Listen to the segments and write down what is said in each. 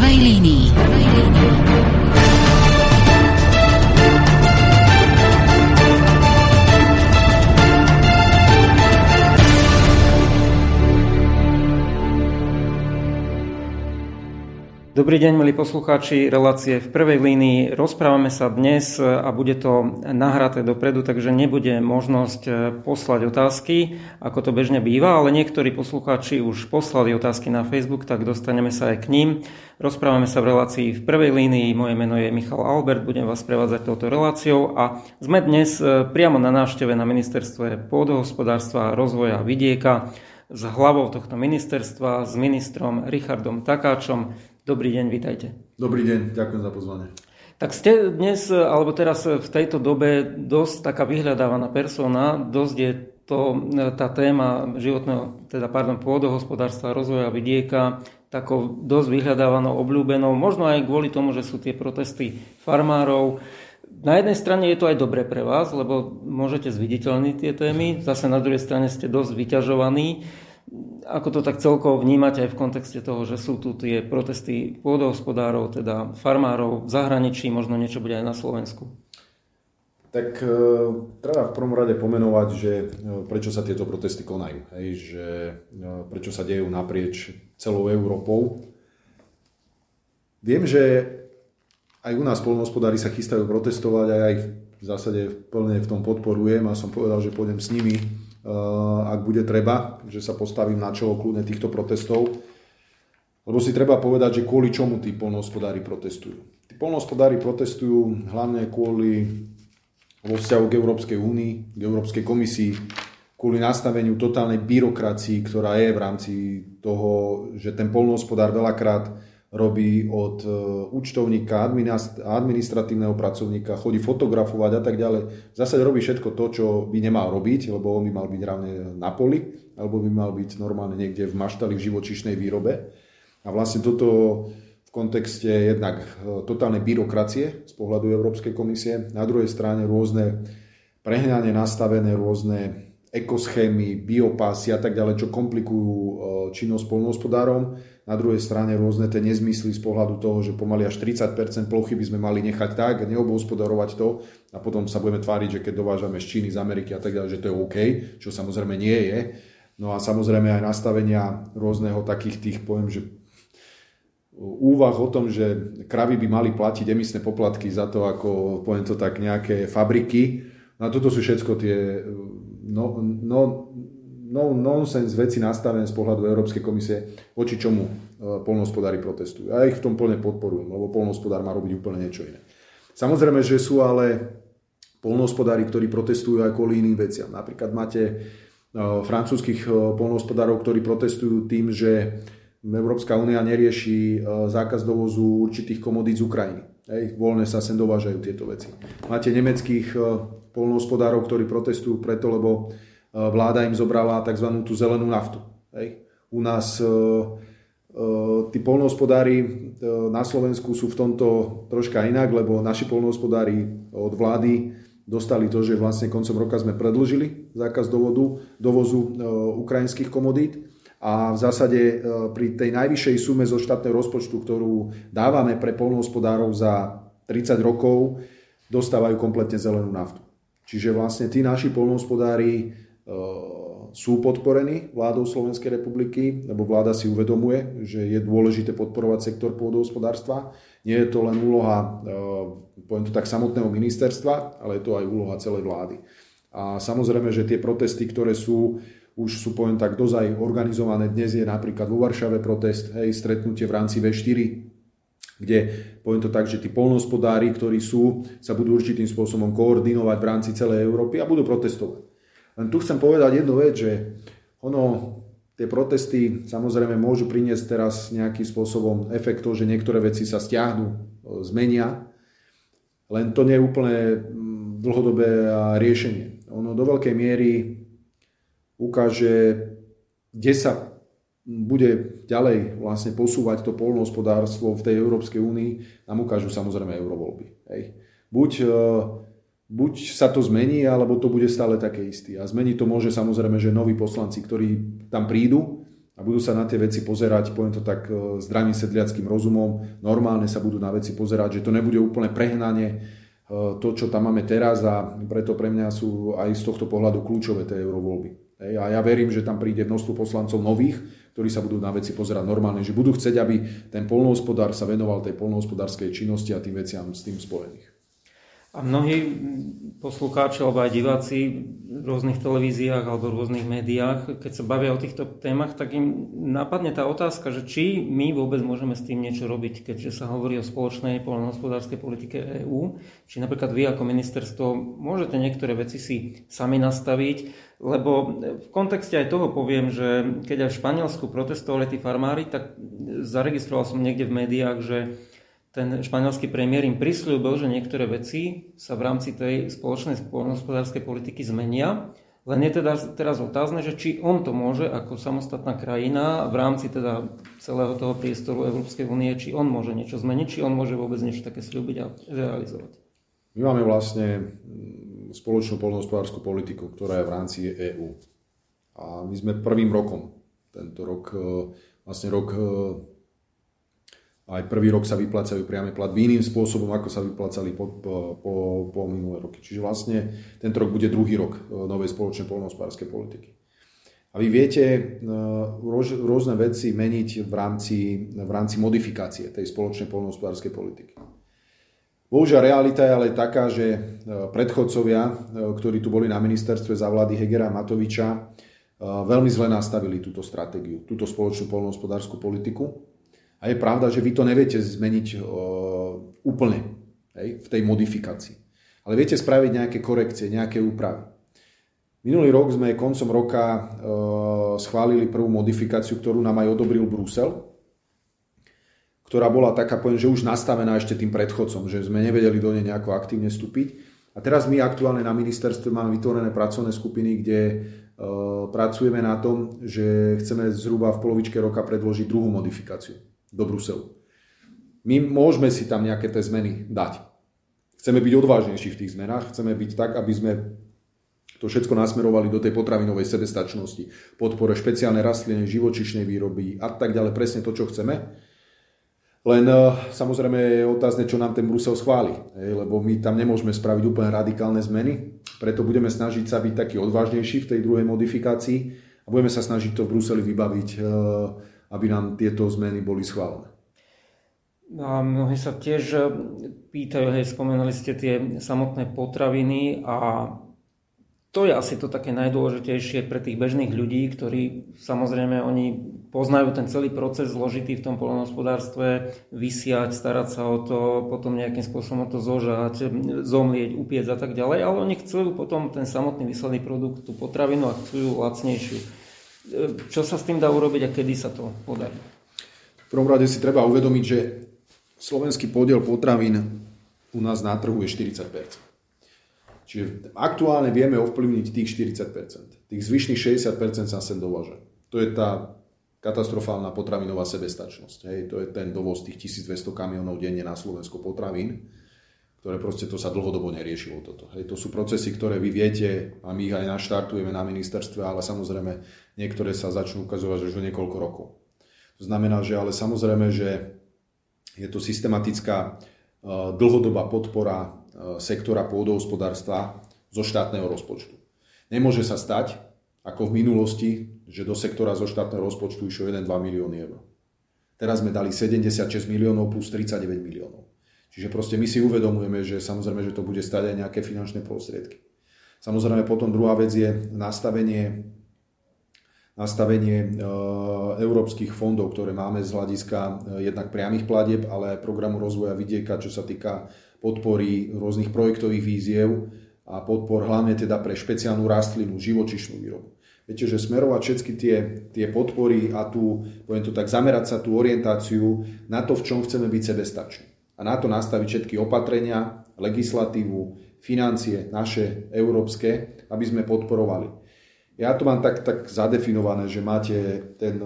prvej línii. Prvej línii. Dobrý deň, milí poslucháči relácie v prvej línii. Rozprávame sa dnes a bude to nahraté dopredu, takže nebude možnosť e, poslať otázky, ako to bežne býva, ale niektorí poslucháči už poslali otázky na Facebook, tak dostaneme sa aj k ním. Rozprávame sa v relácii v prvej línii. Moje meno je Michal Albert, budem vás prevádzať touto reláciou a sme dnes e, priamo na návšteve na ministerstve pôdohospodárstva a vidieka s hlavou tohto ministerstva, s ministrom Richardom Takáčom. Dobrý deň, vítajte. Dobrý deň, ďakujem za pozvanie. Tak ste dnes, alebo teraz v tejto dobe dosť taká vyhľadávaná persona, dosť je to, tá téma životného, teda pardon, pôdohospodárstva, rozvoja vidieka, takou dosť vyhľadávanou, obľúbenou, možno aj kvôli tomu, že sú tie protesty farmárov. Na jednej strane je to aj dobre pre vás, lebo môžete zviditeľniť tie témy, zase na druhej strane ste dosť vyťažovaní. Ako to tak celkovo vnímať aj v kontexte toho, že sú tu tie protesty pôdohospodárov, teda farmárov v zahraničí, možno niečo bude aj na Slovensku? Tak e, treba v prvom rade pomenovať, že e, prečo sa tieto protesty konajú. Hej, že e, prečo sa dejú naprieč celou Európou. Viem, že aj u nás polnohospodári sa chystajú protestovať a ja ich v zásade plne v tom podporujem a som povedal, že pôjdem s nimi ak bude treba, že sa postavím na čelo kľudne týchto protestov. Lebo si treba povedať, že kvôli čomu tí polnohospodári protestujú. Tí polnohospodári protestujú hlavne kvôli vo vzťahu k Európskej únii, k Európskej komisii, kvôli nastaveniu totálnej byrokracii, ktorá je v rámci toho, že ten polnohospodár veľakrát robí od e, účtovníka, administratívneho pracovníka, chodí fotografovať a tak ďalej. V zásade robí všetko to, čo by nemal robiť, lebo on by mal byť rávne na poli, alebo by mal byť normálne niekde v maštali v živočišnej výrobe. A vlastne toto v kontexte jednak e, totálnej byrokracie z pohľadu Európskej komisie, na druhej strane rôzne prehnane nastavené rôzne ekoschémy, biopásy a tak ďalej, čo komplikujú e, činnosť polnohospodárom na druhej strane rôzne tie nezmysly z pohľadu toho, že pomaly až 30% plochy by sme mali nechať tak, neobhospodarovať to a potom sa budeme tváriť, že keď dovážame z Číny, z Ameriky a tak ďalej, že to je OK, čo samozrejme nie je. No a samozrejme aj nastavenia rôzneho takých tých, poviem, že úvah o tom, že kravy by mali platiť emisné poplatky za to, ako poviem to tak, nejaké fabriky. No a toto sú všetko tie no, no, no nonsense veci nastavené z pohľadu Európskej komisie, voči čomu e, polnohospodári protestujú. Ja ich v tom plne podporujem, lebo polnohospodár má robiť úplne niečo iné. Samozrejme, že sú ale polnohospodári, ktorí protestujú aj kvôli iným veciam. Napríklad máte e, francúzskych e, polnohospodárov, ktorí protestujú tým, že Európska únia nerieši zákaz dovozu určitých komodít z Ukrajiny. Hej, voľne sa sem dovážajú tieto veci. Máte nemeckých polnohospodárov, ktorí protestujú preto, lebo vláda im zobrala tzv. tú zelenú naftu. Hej. U nás eh, eh, tí polnohospodári na Slovensku sú v tomto troška inak, lebo naši polnohospodári od vlády dostali to, že vlastne koncom roka sme predlžili zákaz dovodu, dovozu ukrajinských komodít a v zásade pri tej najvyššej sume zo štátneho rozpočtu, ktorú dávame pre polnohospodárov za 30 rokov, dostávajú kompletne zelenú naftu. Čiže vlastne tí naši polnohospodári sú podporení vládou Slovenskej republiky, lebo vláda si uvedomuje, že je dôležité podporovať sektor pôdohospodárstva. Nie je to len úloha, poviem to tak, samotného ministerstva, ale je to aj úloha celej vlády. A samozrejme, že tie protesty, ktoré sú, už sú, poviem tak, dozaj organizované. Dnes je napríklad vo Varšave protest, hej, stretnutie v rámci V4, kde, poviem to tak, že tí polnohospodári, ktorí sú, sa budú určitým spôsobom koordinovať v rámci celej Európy a budú protestovať. Len tu chcem povedať jednu vec, že ono, tie protesty samozrejme môžu priniesť teraz nejakým spôsobom efekt to, že niektoré veci sa stiahnu, zmenia, len to nie je úplne mm, dlhodobé riešenie. Ono do veľkej miery ukáže, kde sa bude ďalej vlastne posúvať to polnohospodárstvo v tej Európskej únii, nám ukážu samozrejme eurovoľby. Hej. Buď buď sa to zmení, alebo to bude stále také istý. A zmeniť to môže samozrejme, že noví poslanci, ktorí tam prídu a budú sa na tie veci pozerať, poviem to tak, e, zdravým sedliackým rozumom, normálne sa budú na veci pozerať, že to nebude úplne prehnanie e, to, čo tam máme teraz a preto pre mňa sú aj z tohto pohľadu kľúčové tie eurovoľby. A ja verím, že tam príde množstvo poslancov nových, ktorí sa budú na veci pozerať normálne, že budú chcieť, aby ten polnohospodár sa venoval tej polnohospodárskej činnosti a tým veciam s tým spojených. A mnohí poslucháči alebo aj diváci v rôznych televíziách alebo v rôznych médiách, keď sa bavia o týchto témach, tak im napadne tá otázka, že či my vôbec môžeme s tým niečo robiť, keďže sa hovorí o spoločnej poľnohospodárskej politike EÚ. Či napríklad vy ako ministerstvo môžete niektoré veci si sami nastaviť, lebo v kontexte aj toho poviem, že keď aj v Španielsku protestovali tí farmári, tak zaregistroval som niekde v médiách, že ten španielský premiér im prislúbil, že niektoré veci sa v rámci tej spoločnej poľnohospodárskej politiky zmenia. Len je teda teraz otázne, že či on to môže ako samostatná krajina v rámci teda celého toho priestoru Európskej únie, či on môže niečo zmeniť, či on môže vôbec niečo také slúbiť a realizovať. My máme vlastne spoločnú poľnohospodárskú politiku, ktorá je v rámci EÚ. A my sme prvým rokom, tento rok, e, vlastne rok e, aj prvý rok sa vyplácajú priame platby iným spôsobom, ako sa vyplácali po, po, po, minulé roky. Čiže vlastne tento rok bude druhý rok e, novej spoločnej poľnohospodárskej politiky. A vy viete e, rôzne veci meniť v rámci, v rámci modifikácie tej spoločnej poľnohospodárskej politiky. Bohužiaľ, realita je ale taká, že e, predchodcovia, ktorí tu boli na ministerstve za vlády Hegera a Matoviča, veľmi zle nastavili túto stratégiu, túto spoločnú poľnohospodárskú politiku a je pravda, že vy to neviete zmeniť úplne hej, v tej modifikácii. Ale viete spraviť nejaké korekcie, nejaké úpravy. Minulý rok sme koncom roka schválili prvú modifikáciu, ktorú nám aj odobril Brusel, ktorá bola taká, poviem, že už nastavená ešte tým predchodcom, že sme nevedeli do nej nejako aktívne vstúpiť. A teraz my aktuálne na ministerstve máme vytvorené pracovné skupiny, kde pracujeme na tom, že chceme zhruba v polovičke roka predložiť druhú modifikáciu do Bruselu. My môžeme si tam nejaké tie zmeny dať. Chceme byť odvážnejší v tých zmenách, chceme byť tak, aby sme to všetko nasmerovali do tej potravinovej sebestačnosti, podpore špeciálnej rastliny, živočišnej výroby a tak ďalej, presne to, čo chceme. Len eh, samozrejme je otázne, čo nám ten Brusel schváli, lebo my tam nemôžeme spraviť úplne radikálne zmeny, preto budeme snažiť sa byť taký odvážnejší v tej druhej modifikácii a budeme sa snažiť to v Bruseli vybaviť eh, aby nám tieto zmeny boli schválené. A mnohí sa tiež e, pýtajú, hej, spomenuli ste tie samotné potraviny a to je asi to také najdôležitejšie pre tých bežných ľudí, ktorí samozrejme oni poznajú ten celý proces zložitý v tom polnohospodárstve, vysiať, starať sa o to, potom nejakým spôsobom to zožať, zomlieť, upiec a tak ďalej, ale oni chcú potom ten samotný výsledný produkt, tú potravinu a chcú ju lacnejšiu. Čo sa s tým dá urobiť a kedy sa to podarí? V prvom rade si treba uvedomiť, že slovenský podiel potravín u nás na trhu je 40 Čiže aktuálne vieme ovplyvniť tých 40% Tých zvyšných 60% sa sem dováža. To je tá katastrofálna potravinová sebestačnosť. Hej, to je ten dovoz tých 1200 kamionov denne na Slovensko potravín ktoré proste to sa dlhodobo neriešilo toto. Hej, to sú procesy, ktoré vy viete a my ich aj naštartujeme na ministerstve, ale samozrejme niektoré sa začnú ukazovať už o niekoľko rokov. To znamená, že ale samozrejme, že je to systematická e, dlhodobá podpora e, sektora pôdohospodárstva zo štátneho rozpočtu. Nemôže sa stať, ako v minulosti, že do sektora zo štátneho rozpočtu išlo 1-2 milióny eur. Teraz sme dali 76 miliónov plus 39 miliónov. Čiže proste my si uvedomujeme, že samozrejme, že to bude stať aj nejaké finančné prostriedky. Samozrejme potom druhá vec je nastavenie, nastavenie e, európskych fondov, ktoré máme z hľadiska e, jednak priamých platieb, ale aj programu rozvoja vidieka, čo sa týka podpory rôznych projektových víziev a podpor hlavne teda pre špeciálnu rastlinu, živočišnú výrobu. Viete, že smerovať všetky tie, tie podpory a tu, poviem to tak, zamerať sa tú orientáciu na to, v čom chceme byť sebestační a na to nastaviť všetky opatrenia, legislatívu, financie naše európske, aby sme podporovali. Ja to mám tak, tak zadefinované, že máte ten,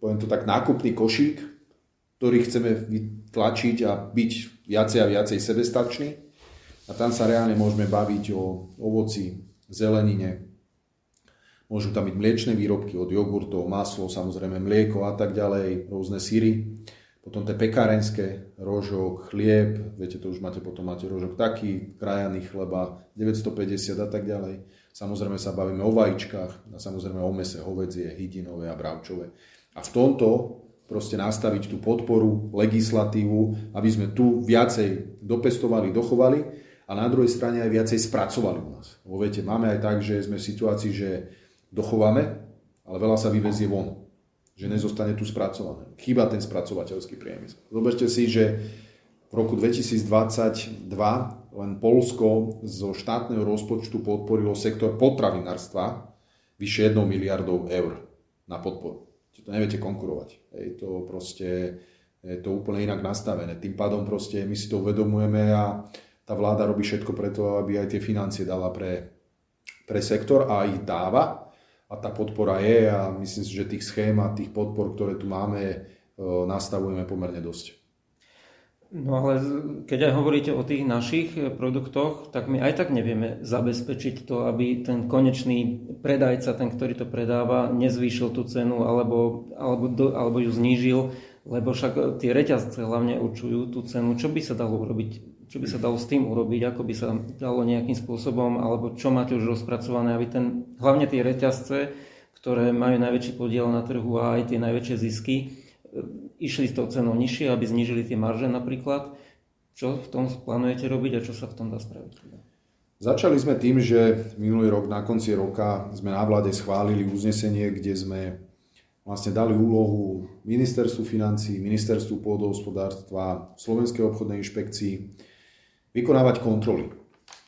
poviem to tak, nákupný košík, ktorý chceme vytlačiť a byť viacej a viacej sebestačný. A tam sa reálne môžeme baviť o ovoci, zelenine, Môžu tam byť mliečne výrobky od jogurtov, maslo, samozrejme mlieko a tak ďalej, rôzne síry. Potom tie pekárenské, rožok, chlieb, viete, to už máte, potom máte rožok taký, krajaný chleba, 950 a tak ďalej. Samozrejme sa bavíme o vajíčkach a samozrejme o mese, hovedzie, hydinové a bravčové. A v tomto proste nastaviť tú podporu, legislatívu, aby sme tu viacej dopestovali, dochovali a na druhej strane aj viacej spracovali u nás. Vo viete, máme aj tak, že sme v situácii, že dochováme, ale veľa sa vyvezie von že nezostane tu spracované. Chýba ten spracovateľský priemysel. Zoberte si, že v roku 2022 len Polsko zo štátneho rozpočtu podporilo sektor potravinárstva vyše 1 miliardov eur na podporu. Čiže to neviete konkurovať. Je to proste je to úplne inak nastavené. Tým pádom proste my si to uvedomujeme a tá vláda robí všetko preto, aby aj tie financie dala pre, pre sektor a ich dáva a tá podpora je a myslím si, že tých schém a tých podpor, ktoré tu máme, e, nastavujeme pomerne dosť. No ale keď aj hovoríte o tých našich produktoch, tak my aj tak nevieme zabezpečiť to, aby ten konečný predajca, ten, ktorý to predáva, nezvýšil tú cenu alebo, alebo, do, alebo ju znížil, lebo však tie reťazce hlavne určujú tú cenu. Čo by sa dalo urobiť čo by sa dalo s tým urobiť, ako by sa dalo nejakým spôsobom, alebo čo máte už rozpracované, aby ten, hlavne tie reťazce, ktoré majú najväčší podiel na trhu a aj tie najväčšie zisky, e, išli s tou cenou nižšie, aby znížili tie marže napríklad. Čo v tom plánujete robiť a čo sa v tom dá spraviť? Začali sme tým, že minulý rok, na konci roka, sme na vláde schválili uznesenie, kde sme vlastne dali úlohu Ministerstvu financí, Ministerstvu pôdohospodárstva, Slovenskej obchodnej inšpekcii, vykonávať kontroly.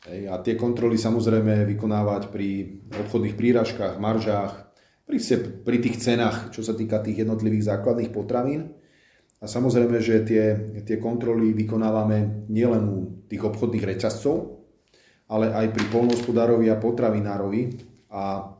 A tie kontroly samozrejme vykonávať pri obchodných príražkách, maržách, pri, pri tých cenách, čo sa týka tých jednotlivých základných potravín. A samozrejme, že tie, tie kontroly vykonávame nielen u tých obchodných reťazcov, ale aj pri polnohospodárovi a potravinárovi. A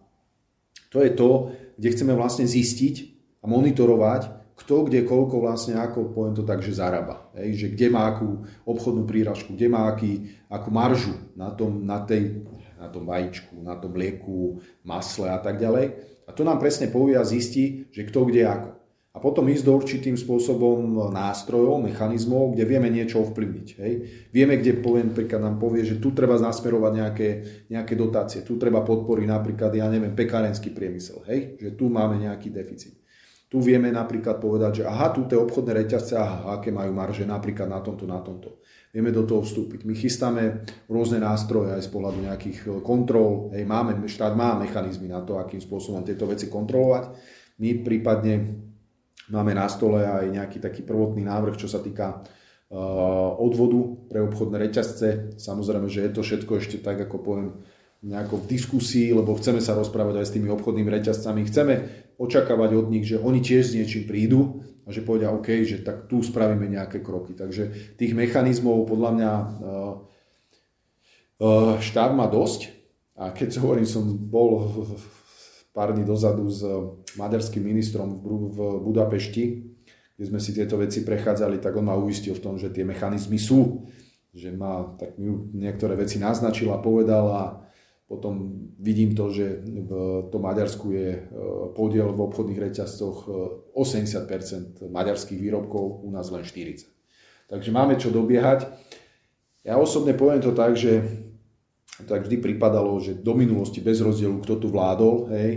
to je to, kde chceme vlastne zistiť a monitorovať, kto kde koľko vlastne ako, poviem to tak, že zarába. Hej, že kde má akú obchodnú príražku, kde má aký, akú maržu na tom, na, tej, na tom vajíčku, na tom mlieku, masle a tak ďalej. A to nám presne povie a zistí, že kto kde ako. A potom ísť do určitým spôsobom nástrojov, mechanizmov, kde vieme niečo ovplyvniť. Hej. Vieme, kde poviem, napríklad nám povie, že tu treba nasmerovať nejaké, nejaké dotácie, tu treba podporiť napríklad, ja neviem, pekárenský priemysel, hej, že tu máme nejaký deficit. Tu vieme napríklad povedať, že aha, tu tie obchodné reťazce, aha, aké majú marže napríklad na tomto, na tomto. Vieme do toho vstúpiť. My chystáme rôzne nástroje aj z pohľadu nejakých e, kontrol. Hej, máme, štát má mechanizmy na to, akým spôsobom tieto veci kontrolovať. My prípadne máme na stole aj nejaký taký prvotný návrh, čo sa týka uh, odvodu pre obchodné reťazce. Samozrejme, že je to všetko ešte tak, ako poviem, nejako v diskusii, lebo chceme sa rozprávať aj s tými obchodnými reťazcami. Chceme očakávať od nich, že oni tiež s niečím prídu a že povedia, OK, že tak tu spravíme nejaké kroky. Takže tých mechanizmov podľa mňa uh, uh, štát má dosť. A keď hovorím, som bol pár dní dozadu s maďarským ministrom v Budapešti, kde sme si tieto veci prechádzali, tak on ma uistil v tom, že tie mechanizmy sú. Že ma tak mi niektoré veci naznačil a povedal a potom vidím to, že v tom Maďarsku je e, podiel v obchodných reťazcoch 80% e, maďarských výrobkov, u nás len 40%. Takže máme čo dobiehať. Ja osobne poviem to tak, že tak vždy pripadalo, že do minulosti bez rozdielu, kto tu vládol, hej,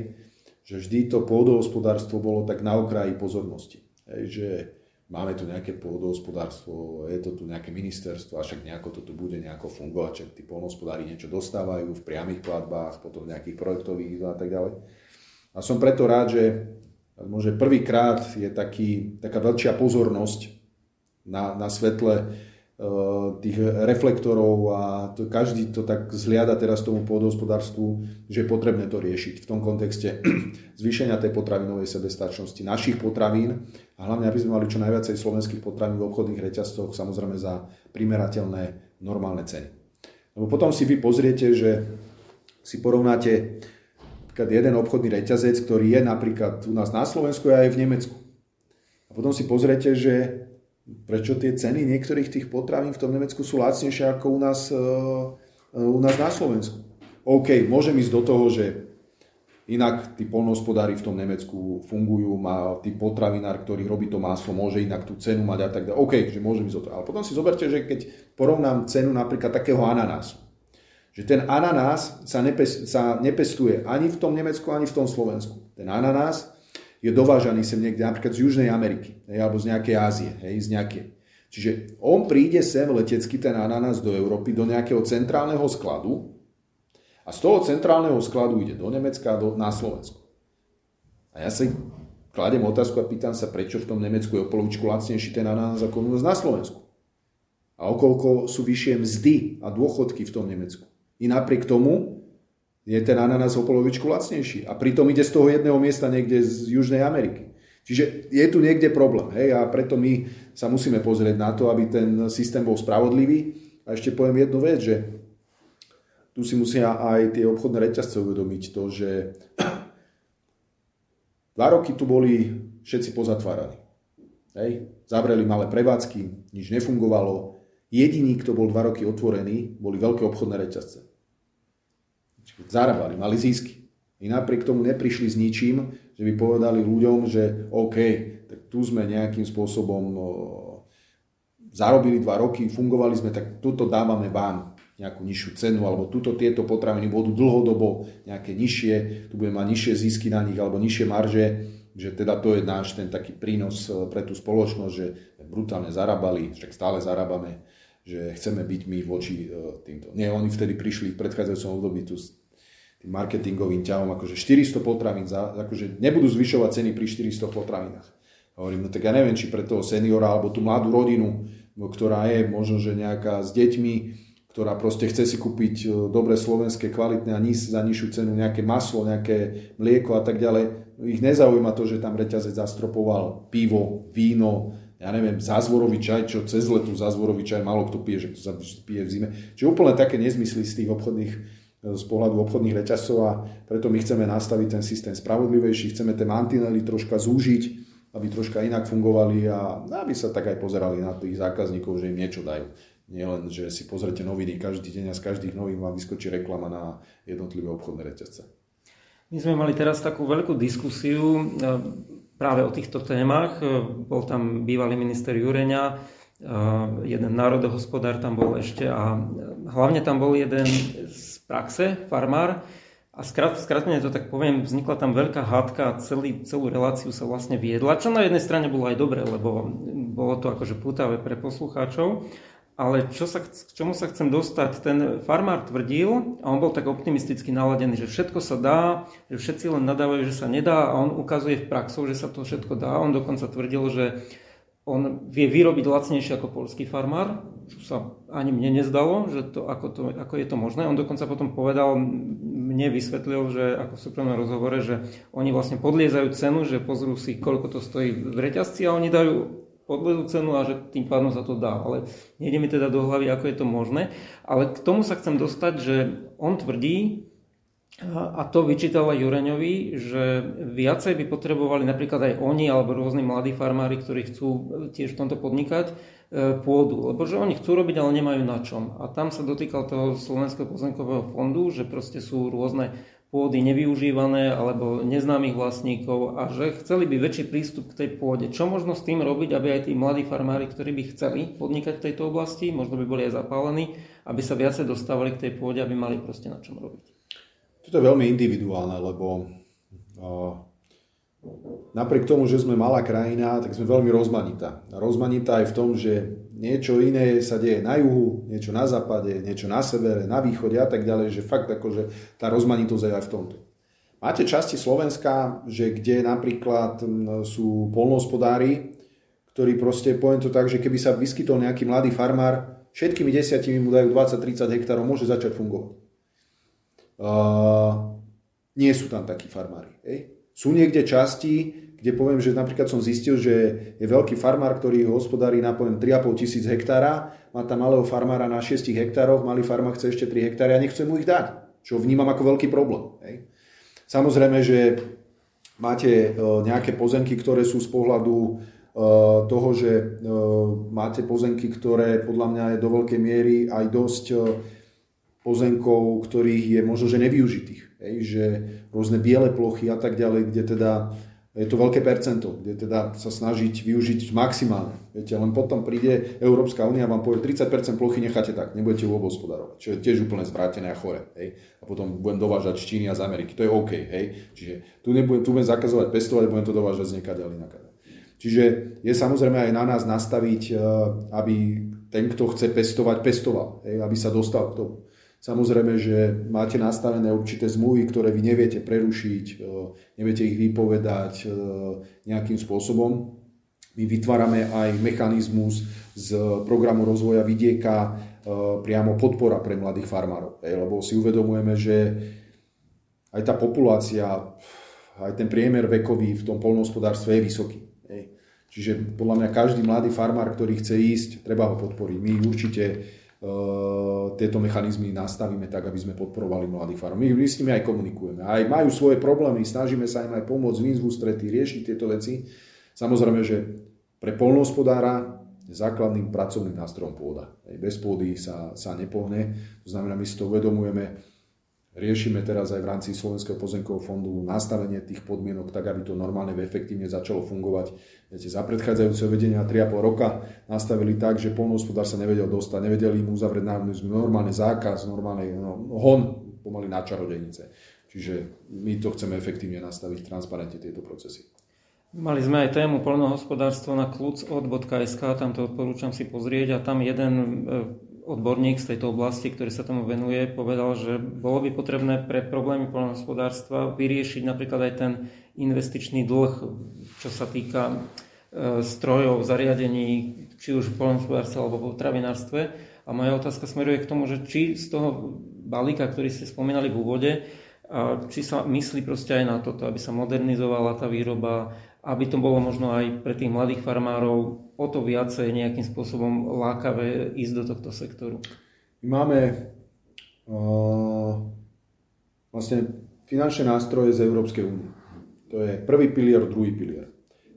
že vždy to pôdohospodárstvo bolo tak na okraji pozornosti. Hej, že máme tu nejaké pôdohospodárstvo, je to tu nejaké ministerstvo a však nejako to tu bude nejako fungovať, však tí polnohospodári niečo dostávajú v priamých platbách, potom nejakých projektových a tak ďalej. A som preto rád, že môže prvýkrát je taký, taká väčšia pozornosť na, na svetle tých reflektorov a to, každý to tak zliada teraz tomu pôdohospodárstvu, že je potrebné to riešiť v tom kontexte zvýšenia tej potravinovej sebestačnosti našich potravín a hlavne, aby sme mali čo najviacej slovenských potravín v obchodných reťazcoch, samozrejme za primerateľné normálne ceny. Lebo potom si vy pozriete, že si porovnáte jeden obchodný reťazec, ktorý je napríklad u nás na Slovensku a aj v Nemecku. A potom si pozriete, že prečo tie ceny niektorých tých potravín v tom Nemecku sú lacnejšie ako u nás, e, u nás na Slovensku. OK, môžem ísť do toho, že Inak tí polnohospodári v tom Nemecku fungujú, má tí potravinár, ktorý robí to maslo, môže inak tú cenu mať a tak ďalej. OK, že môže byť to. Ale potom si zoberte, že keď porovnám cenu napríklad takého ananásu, že ten ananás sa, nepes, sa nepestuje ani v tom Nemecku, ani v tom Slovensku. Ten ananás je dovážaný sem niekde, napríklad z Južnej Ameriky, hej, alebo z nejakej Ázie, hej, z nejakej. Čiže on príde sem letecky, ten ananás do Európy, do nejakého centrálneho skladu, a z toho centrálneho skladu ide do Nemecka a do, na Slovensku. A ja si kladem otázku a pýtam sa, prečo v tom Nemecku je o polovičku lacnejší ten ananás ako u nás na Slovensku. A okolko sú vyššie mzdy a dôchodky v tom Nemecku. I napriek tomu je ten ananás o polovičku lacnejší. A pritom ide z toho jedného miesta niekde z Južnej Ameriky. Čiže je tu niekde problém. Hej? A preto my sa musíme pozrieť na to, aby ten systém bol spravodlivý. A ešte poviem jednu vec, že tu si musia aj tie obchodné reťazce uvedomiť to, že dva roky tu boli všetci pozatváraní. Hej. Zavreli malé prevádzky, nič nefungovalo. Jediný, kto bol dva roky otvorený, boli veľké obchodné reťazce. Zarábali, mali zisky. I napriek tomu neprišli s ničím, že by povedali ľuďom, že OK, tak tu sme nejakým spôsobom zarobili dva roky, fungovali sme, tak tuto dávame vám nejakú nižšiu cenu, alebo tuto tieto potraviny budú dlhodobo nejaké nižšie, tu budeme mať nižšie zisky na nich, alebo nižšie marže, že teda to je náš ten taký prínos e, pre tú spoločnosť, že brutálne zarábali, však stále zarábame, že chceme byť my voči e, týmto. Nie, oni vtedy prišli v predchádzajúcom období tu tým marketingovým ťahom, akože 400 potravín, za, akože nebudú zvyšovať ceny pri 400 potravinách. Hovorím, no tak ja neviem, či pre toho seniora alebo tú mladú rodinu, ktorá je možno, že nejaká s deťmi, ktorá proste chce si kúpiť e, dobre slovenské, kvalitné a níž, za nižšiu cenu nejaké maslo, nejaké mlieko a tak ďalej. Ich nezaujíma to, že tam reťazec zastropoval pivo, víno, ja neviem, zázvorový čaj, čo cez letu zázvorový čaj málo kto pije, že to sa pije v zime. Čiže úplne také nezmysly z tých obchodných, z pohľadu obchodných reťazcov a preto my chceme nastaviť ten systém spravodlivejší, chceme tie mantinely troška zúžiť, aby troška inak fungovali a aby sa tak aj pozerali na tých zákazníkov, že im niečo dajú. Nielen, že si pozrete noviny každý deň a z každých novín vám vyskočí reklama na jednotlivé obchodné reťazce. My sme mali teraz takú veľkú diskusiu e, práve o týchto témach. E, bol tam bývalý minister Jureňa, e, jeden národohospodár tam bol ešte a hlavne tam bol jeden z praxe, farmár, a skrátne to tak poviem, vznikla tam veľká hádka a celý, celú reláciu sa vlastne viedla, čo na jednej strane bolo aj dobre, lebo bolo to akože pútavé pre poslucháčov, ale čo sa, k čomu sa chcem dostať, ten farmár tvrdil, a on bol tak optimisticky naladený, že všetko sa dá, že všetci len nadávajú, že sa nedá a on ukazuje v praxou, že sa to všetko dá. On dokonca tvrdil, že on vie vyrobiť lacnejšie ako polský farmár, čo sa ani mne nezdalo, že to, ako, to, ako je to možné. On dokonca potom povedal, mne vysvetlil, že ako v súkromnom rozhovore, že oni vlastne podliezajú cenu, že pozrú si, koľko to stojí v reťazci a oni dajú podlezú cenu a že tým pádom sa to dá. Ale nejde mi teda do hlavy, ako je to možné. Ale k tomu sa chcem dostať, že on tvrdí, a to vyčítala Jureňovi, že viacej by potrebovali napríklad aj oni alebo rôzni mladí farmári, ktorí chcú tiež v tomto podnikať, pôdu. Lebo že oni chcú robiť, ale nemajú na čom. A tam sa dotýkal toho Slovenského pozemkového fondu, že proste sú rôzne pôdy nevyužívané alebo neznámych vlastníkov a že chceli by väčší prístup k tej pôde. Čo možno s tým robiť, aby aj tí mladí farmári, ktorí by chceli podnikať v tejto oblasti, možno by boli aj zapálení, aby sa viacej dostávali k tej pôde, aby mali proste na čom robiť? Toto je veľmi individuálne, lebo napriek tomu, že sme malá krajina, tak sme veľmi rozmanitá. Rozmanitá aj v tom, že niečo iné sa deje na juhu, niečo na západe, niečo na severe, na východe a tak ďalej, že fakt akože tá rozmanitosť je aj v tomto. Máte časti Slovenska, že kde napríklad sú polnohospodári, ktorí proste, poviem to tak, že keby sa vyskytol nejaký mladý farmár, všetkými desiatimi mu dajú 20-30 hektárov, môže začať fungovať. Uh, nie sú tam takí farmári. Hej? Sú niekde časti, kde poviem, že napríklad som zistil, že je veľký farmár, ktorý hospodári na poviem 3,5 tisíc hektára, má tam malého farmára na 6 hektároch, malý farmár chce ešte 3 hektáry a nechce mu ich dať, čo vnímam ako veľký problém. Hej. Samozrejme, že máte e, nejaké pozemky, ktoré sú z pohľadu e, toho, že e, máte pozemky, ktoré podľa mňa je do veľkej miery aj dosť pozemkov, ktorých je možno, že nevyužitých hej, že rôzne biele plochy a tak ďalej, kde teda je to veľké percento, kde teda sa snažiť využiť maximálne. Viete, len potom príde Európska únia vám povie 30% plochy necháte tak, nebudete ju hospodárovať, čo je tiež úplne zvrátené a chore. Hej. A potom budem dovážať z Číny a z Ameriky. To je OK. Hej. Čiže tu, nebudem, tu budem zakazovať pestovať, budem to dovážať z niekaď ale Čiže je samozrejme aj na nás nastaviť, eh, aby ten, kto chce pestovať, pestoval. Hej, aby sa dostal k tomu. Samozrejme, že máte nastavené určité zmluvy, ktoré vy neviete prerušiť, e, neviete ich vypovedať e, nejakým spôsobom. My vytvárame aj mechanizmus z programu rozvoja vidieka e, priamo podpora pre mladých farmárov. Lebo si uvedomujeme, že aj tá populácia, aj ten priemer vekový v tom polnohospodárstve je vysoký. Čiže podľa mňa každý mladý farmár, ktorý chce ísť, treba ho podporiť. My určite tieto mechanizmy nastavíme tak, aby sme podporovali mladých farmárov. My, my s nimi aj komunikujeme. Aj majú svoje problémy, snažíme sa im aj pomôcť, výzvu strety, riešiť tieto veci. Samozrejme, že pre polnohospodára základným pracovným nástrojom pôda. Bez pôdy sa, sa nepohne. To znamená, my si to uvedomujeme, Riešime teraz aj v rámci Slovenského pozemkového fondu nastavenie tých podmienok tak, aby to normálne efektívne začalo fungovať. Viete, za predchádzajúce vedenia 3,5 roka nastavili tak, že polnohospodár sa nevedel dostať, nevedeli im uzavrieť normálne zákaz, normálne no, hon pomaly na čarodejnice. Čiže my to chceme efektívne nastaviť transparentne tieto procesy. Mali sme aj tému polnohospodárstvo na kluc.sk, tam to odporúčam si pozrieť a tam jeden e, odborník z tejto oblasti, ktorý sa tomu venuje, povedal, že bolo by potrebné pre problémy poľnohospodárstva vyriešiť napríklad aj ten investičný dlh, čo sa týka e, strojov, zariadení, či už v poľnohospodárstve alebo v potravinárstve. A moja otázka smeruje k tomu, že či z toho balíka, ktorý ste spomínali v úvode, či sa myslí proste aj na toto, aby sa modernizovala tá výroba, aby to bolo možno aj pre tých mladých farmárov o to viacej nejakým spôsobom lákavé ísť do tohto sektoru? Máme uh, vlastne finančné nástroje z Európskej únie. To je prvý pilier, druhý pilier.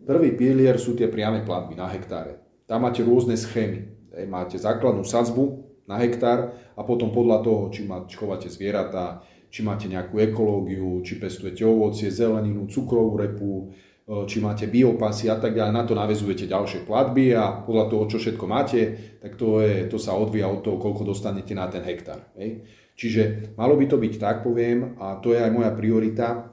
Prvý pilier sú tie priame platby na hektáre. Tam máte rôzne schémy. Máte základnú sadzbu na hektár a potom podľa toho, či chovate zvieratá, či máte nejakú ekológiu, či pestujete ovocie, zeleninu, cukrovú repu, E, či máte biopasy a tak ďalej, na to navezujete ďalšie platby a podľa toho, čo všetko máte, tak to, je, to sa odvíja od toho, koľko dostanete na ten hektár. Hej. Čiže malo by to byť tak, poviem, a to je aj moja priorita,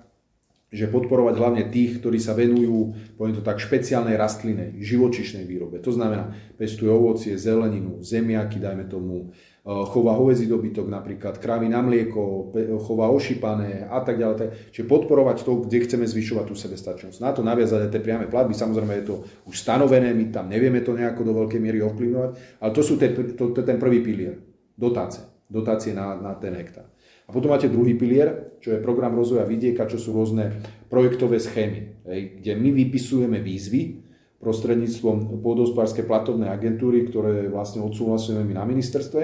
že podporovať hlavne tých, ktorí sa venujú, poviem to tak, špeciálnej rastlinej, živočišnej výrobe. To znamená, pestujú ovocie, zeleninu, zemiaky, dajme tomu, chová hovedzí dobytok napríklad, krávy na mlieko, chová ošípané a tak ďalej. Čiže podporovať to, kde chceme zvyšovať tú sebestačnosť. Na to naviazať aj tie priame platby, samozrejme je to už stanovené, my tam nevieme to nejako do veľkej miery ovplyvňovať, ale to sú te, to, to, ten prvý pilier, dotácie, dotácie na, na ten hektár. A potom máte druhý pilier, čo je program rozvoja vidieka, čo sú rôzne projektové schémy, kde my vypisujeme výzvy, prostredníctvom pôdohospodárskej platobnej agentúry, ktoré vlastne odsúhlasujeme my na ministerstve.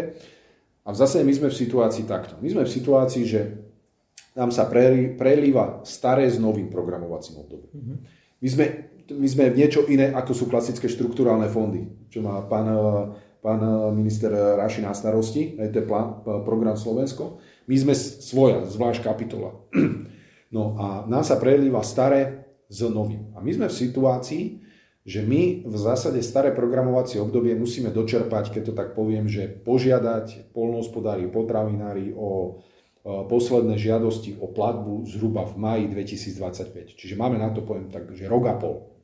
A v zase my sme v situácii takto. My sme v situácii, že nám sa prelíva staré s novým programovacím obdobím. Mm-hmm. My, sme, my sme niečo iné, ako sú klasické štruktúrálne fondy, čo má pán, pán minister Raši na starosti, to je plán, program Slovensko. My sme svoja, zvlášť kapitola. No a nám sa prelíva staré s novým. A my sme v situácii, že my v zásade staré programovacie obdobie musíme dočerpať, keď to tak poviem, že požiadať polnohospodári, potravinári o posledné žiadosti o platbu zhruba v maji 2025. Čiže máme na to, poviem tak, že rok a pol.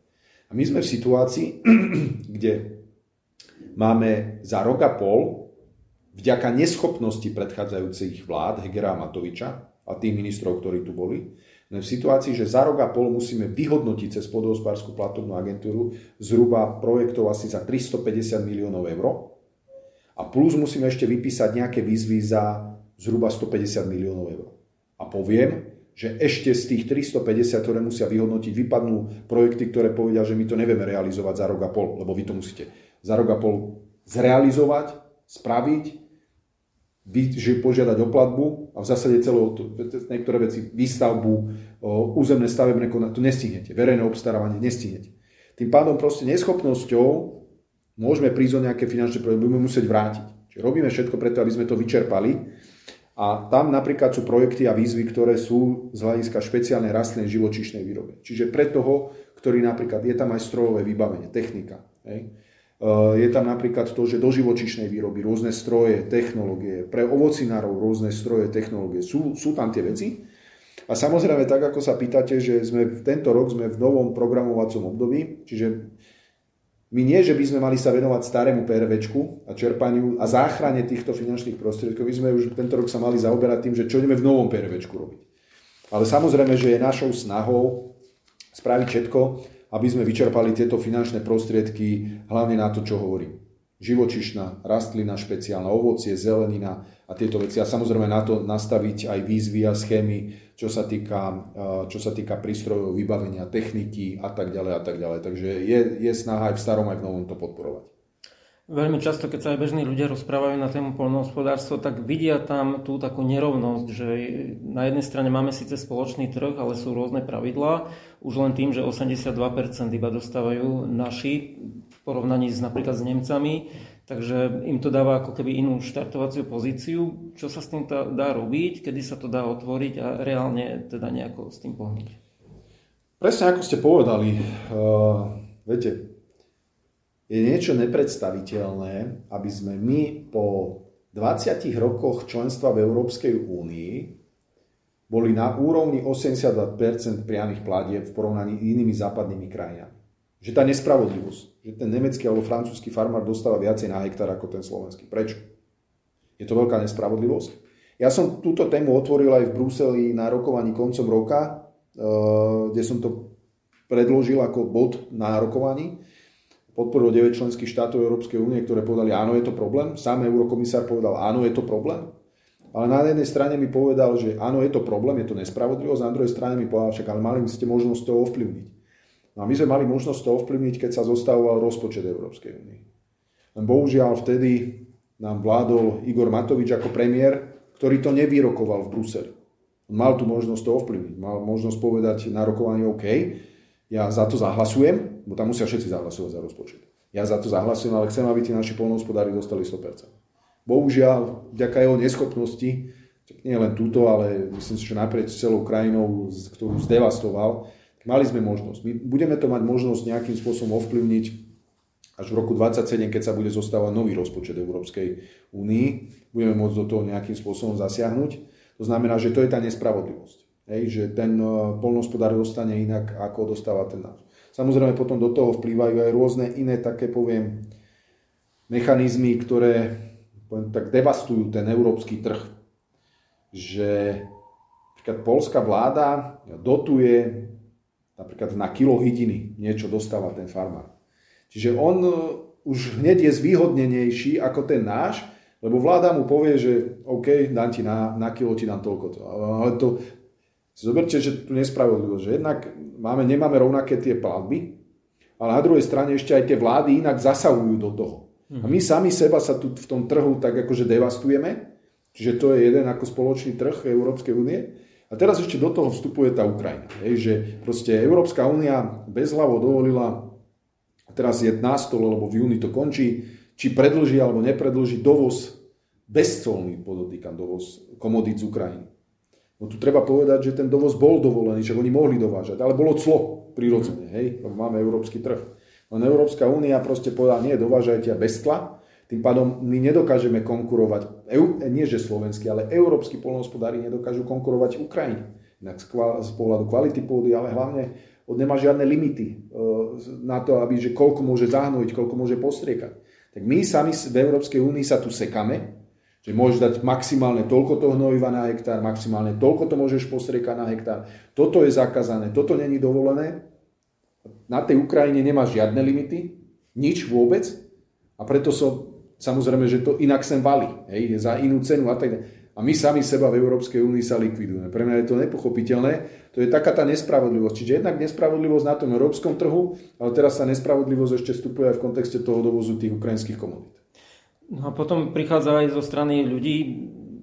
A my sme v situácii, kde máme za rok a pol, vďaka neschopnosti predchádzajúcich vlád Hegera a Matoviča a tých ministrov, ktorí tu boli, v situácii, že za rok a pol musíme vyhodnotiť cez podohospodárskú platobnú agentúru zhruba projektov asi za 350 miliónov eur a plus musíme ešte vypísať nejaké výzvy za zhruba 150 miliónov eur. A poviem, že ešte z tých 350, ktoré musia vyhodnotiť, vypadnú projekty, ktoré povedia, že my to nevieme realizovať za rok a pol, lebo vy to musíte za rok a pol zrealizovať, spraviť že požiadať o platbu a v zásade celé niektoré veci, výstavbu, územné stavebné konanie, to nestihnete. Verejné obstarávanie nestihnete. Tým pádom proste neschopnosťou môžeme prísť o nejaké finančné problémy, budeme musieť vrátiť. Čiže robíme všetko preto, aby sme to vyčerpali A tam napríklad sú projekty a výzvy, ktoré sú z hľadiska špeciálnej rastlinnej živočíšnej výroby. Čiže pre toho, ktorý napríklad, je tam aj strojové vybavenie, technika. Hej? E, je tam napríklad to, že do živočišnej výroby rôzne stroje, technológie, pre ovocinárov rôzne stroje, technológie. Sú, sú tam tie veci. A samozrejme, tak ako sa pýtate, že sme v tento rok sme v novom programovacom období, čiže my nie, že by sme mali sa venovať starému PRVčku a čerpaniu a záchrane týchto finančných prostriedkov. My sme už tento rok sa mali zaoberať tým, že čo ideme v novom PRVčku robiť. Ale samozrejme, že je našou snahou spraviť všetko, aby sme vyčerpali tieto finančné prostriedky hlavne na to, čo hovorím živočišná, rastlina špeciálna, ovocie, zelenina a tieto veci. A samozrejme na to nastaviť aj výzvy a schémy, čo sa týka, čo sa týka prístrojov, vybavenia, techniky a tak ďalej a tak ďalej. Takže je, je snaha aj v starom, aj v novom to podporovať. Veľmi často, keď sa aj bežní ľudia rozprávajú na tému poľnohospodárstvo, tak vidia tam tú takú nerovnosť, že na jednej strane máme síce spoločný trh, ale sú rôzne pravidlá. Už len tým, že 82% iba dostávajú naši porovnaní s napríklad s Nemcami, takže im to dáva ako keby inú štartovaciu pozíciu. Čo sa s tým dá robiť, kedy sa to dá otvoriť a reálne teda nejako s tým pohnúť? Presne ako ste povedali, uh, viete, je niečo nepredstaviteľné, aby sme my po 20 rokoch členstva v Európskej únii boli na úrovni 82% priamých platieb v porovnaní s inými západnými krajinami. Že tá nespravodlivosť, že ten nemecký alebo francúzsky farmár dostáva viacej na hektár ako ten slovenský. Prečo? Je to veľká nespravodlivosť. Ja som túto tému otvoril aj v Bruseli na rokovaní koncom roka, eh, kde som to predložil ako bod na rokovaní. Podporil 9 členských štátov Európskej únie, ktoré povedali, áno, je to problém. Sám eurokomisár povedal, áno, je to problém. Ale na jednej strane mi povedal, že áno, je to problém, je to nespravodlivosť, na druhej strane mi povedal, však ale mali ste možnosť to ovplyvniť. No a my sme mali možnosť to ovplyvniť, keď sa zostavoval rozpočet Európskej únie. Len bohužiaľ vtedy nám vládol Igor Matovič ako premiér, ktorý to nevyrokoval v Bruseli. On mal tu možnosť to ovplyvniť. Mal možnosť povedať na rokovanie OK, ja za to zahlasujem, bo tam musia všetci zahlasovať za rozpočet. Ja za to zahlasujem, ale chcem, aby tí naši polnohospodári dostali 100%. Bohužiaľ, vďaka jeho neschopnosti, nie len túto, ale myslím si, že naprieč celou krajinou, ktorú zdevastoval, Mali sme možnosť. My budeme to mať možnosť nejakým spôsobom ovplyvniť až v roku 2027, keď sa bude zostávať nový rozpočet Európskej únii. Budeme môcť do toho nejakým spôsobom zasiahnuť. To znamená, že to je tá nespravodlivosť. Hej, že ten e, polnospodár dostane inak, ako dostáva ten náš. Samozrejme potom do toho vplývajú aj rôzne iné také, poviem, mechanizmy, ktoré poviem, tak devastujú ten európsky trh. Že napríklad polská vláda dotuje napríklad na kilo hydiny niečo dostáva ten farmár. Čiže on e, už hneď je zvýhodnenejší ako ten náš, lebo vláda mu povie, že OK, dám ti na, na kilo, ti dám toľko. Ale to, zoberte, že tu nespravodlivosť, že jednak máme, nemáme rovnaké tie platby, ale na druhej strane ešte aj tie vlády inak zasahujú do toho. A my sami seba sa tu v tom trhu tak akože devastujeme, čiže to je jeden ako spoločný trh Európskej únie. A teraz ešte do toho vstupuje tá Ukrajina. Hej, že proste Európska únia bezhlavo dovolila, teraz je na stole, lebo v júni to končí, či predlží alebo nepredlží dovoz, bezcolný podotýkam dovoz komodít z Ukrajiny. No tu treba povedať, že ten dovoz bol dovolený, že oni mohli dovážať, ale bolo clo prirodzene, hej, lebo máme európsky trh. Len Európska únia proste povedala, nie, dovážajte bez cla, tým pádom my nedokážeme konkurovať, nie že slovenskí, ale európsky polnohospodári nedokážu konkurovať Ukrajine. Inak z pohľadu kvality pôdy, ale hlavne on nemá žiadne limity e, na to, aby, že koľko môže zahnojiť, koľko môže postriekať. Tak my sami v Európskej únii sa tu sekáme, že môžeš dať maximálne toľko toho hnojiva na hektár, maximálne toľko to môžeš postriekať na hektár. Toto je zakázané, toto není dovolené. Na tej Ukrajine nemá žiadne limity, nič vôbec. A preto som Samozrejme, že to inak sem valí, hej, za inú cenu a tak A my sami seba v Európskej únii sa likvidujeme. Pre mňa je to nepochopiteľné. To je taká tá nespravodlivosť. Čiže jednak nespravodlivosť na tom európskom trhu, ale teraz sa nespravodlivosť ešte vstupuje aj v kontexte toho dovozu tých ukrajinských komodít. No a potom prichádza aj zo strany ľudí,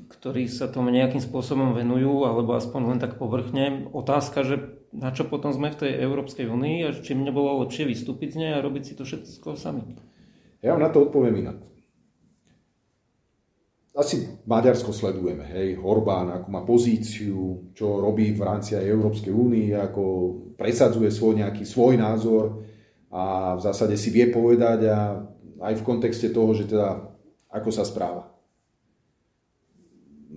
ktorí sa tomu nejakým spôsobom venujú, alebo aspoň len tak povrchne. Otázka, že na čo potom sme v tej Európskej únii a či mne bolo lepšie vystúpiť z nej a robiť si to všetko sami. Ja vám na to odpoviem inak asi Maďarsko sledujeme, hej, Orbán, ako má pozíciu, čo robí v rámci aj Európskej únie, ako presadzuje svoj nejaký svoj názor a v zásade si vie povedať a aj v kontexte toho, že teda ako sa správa.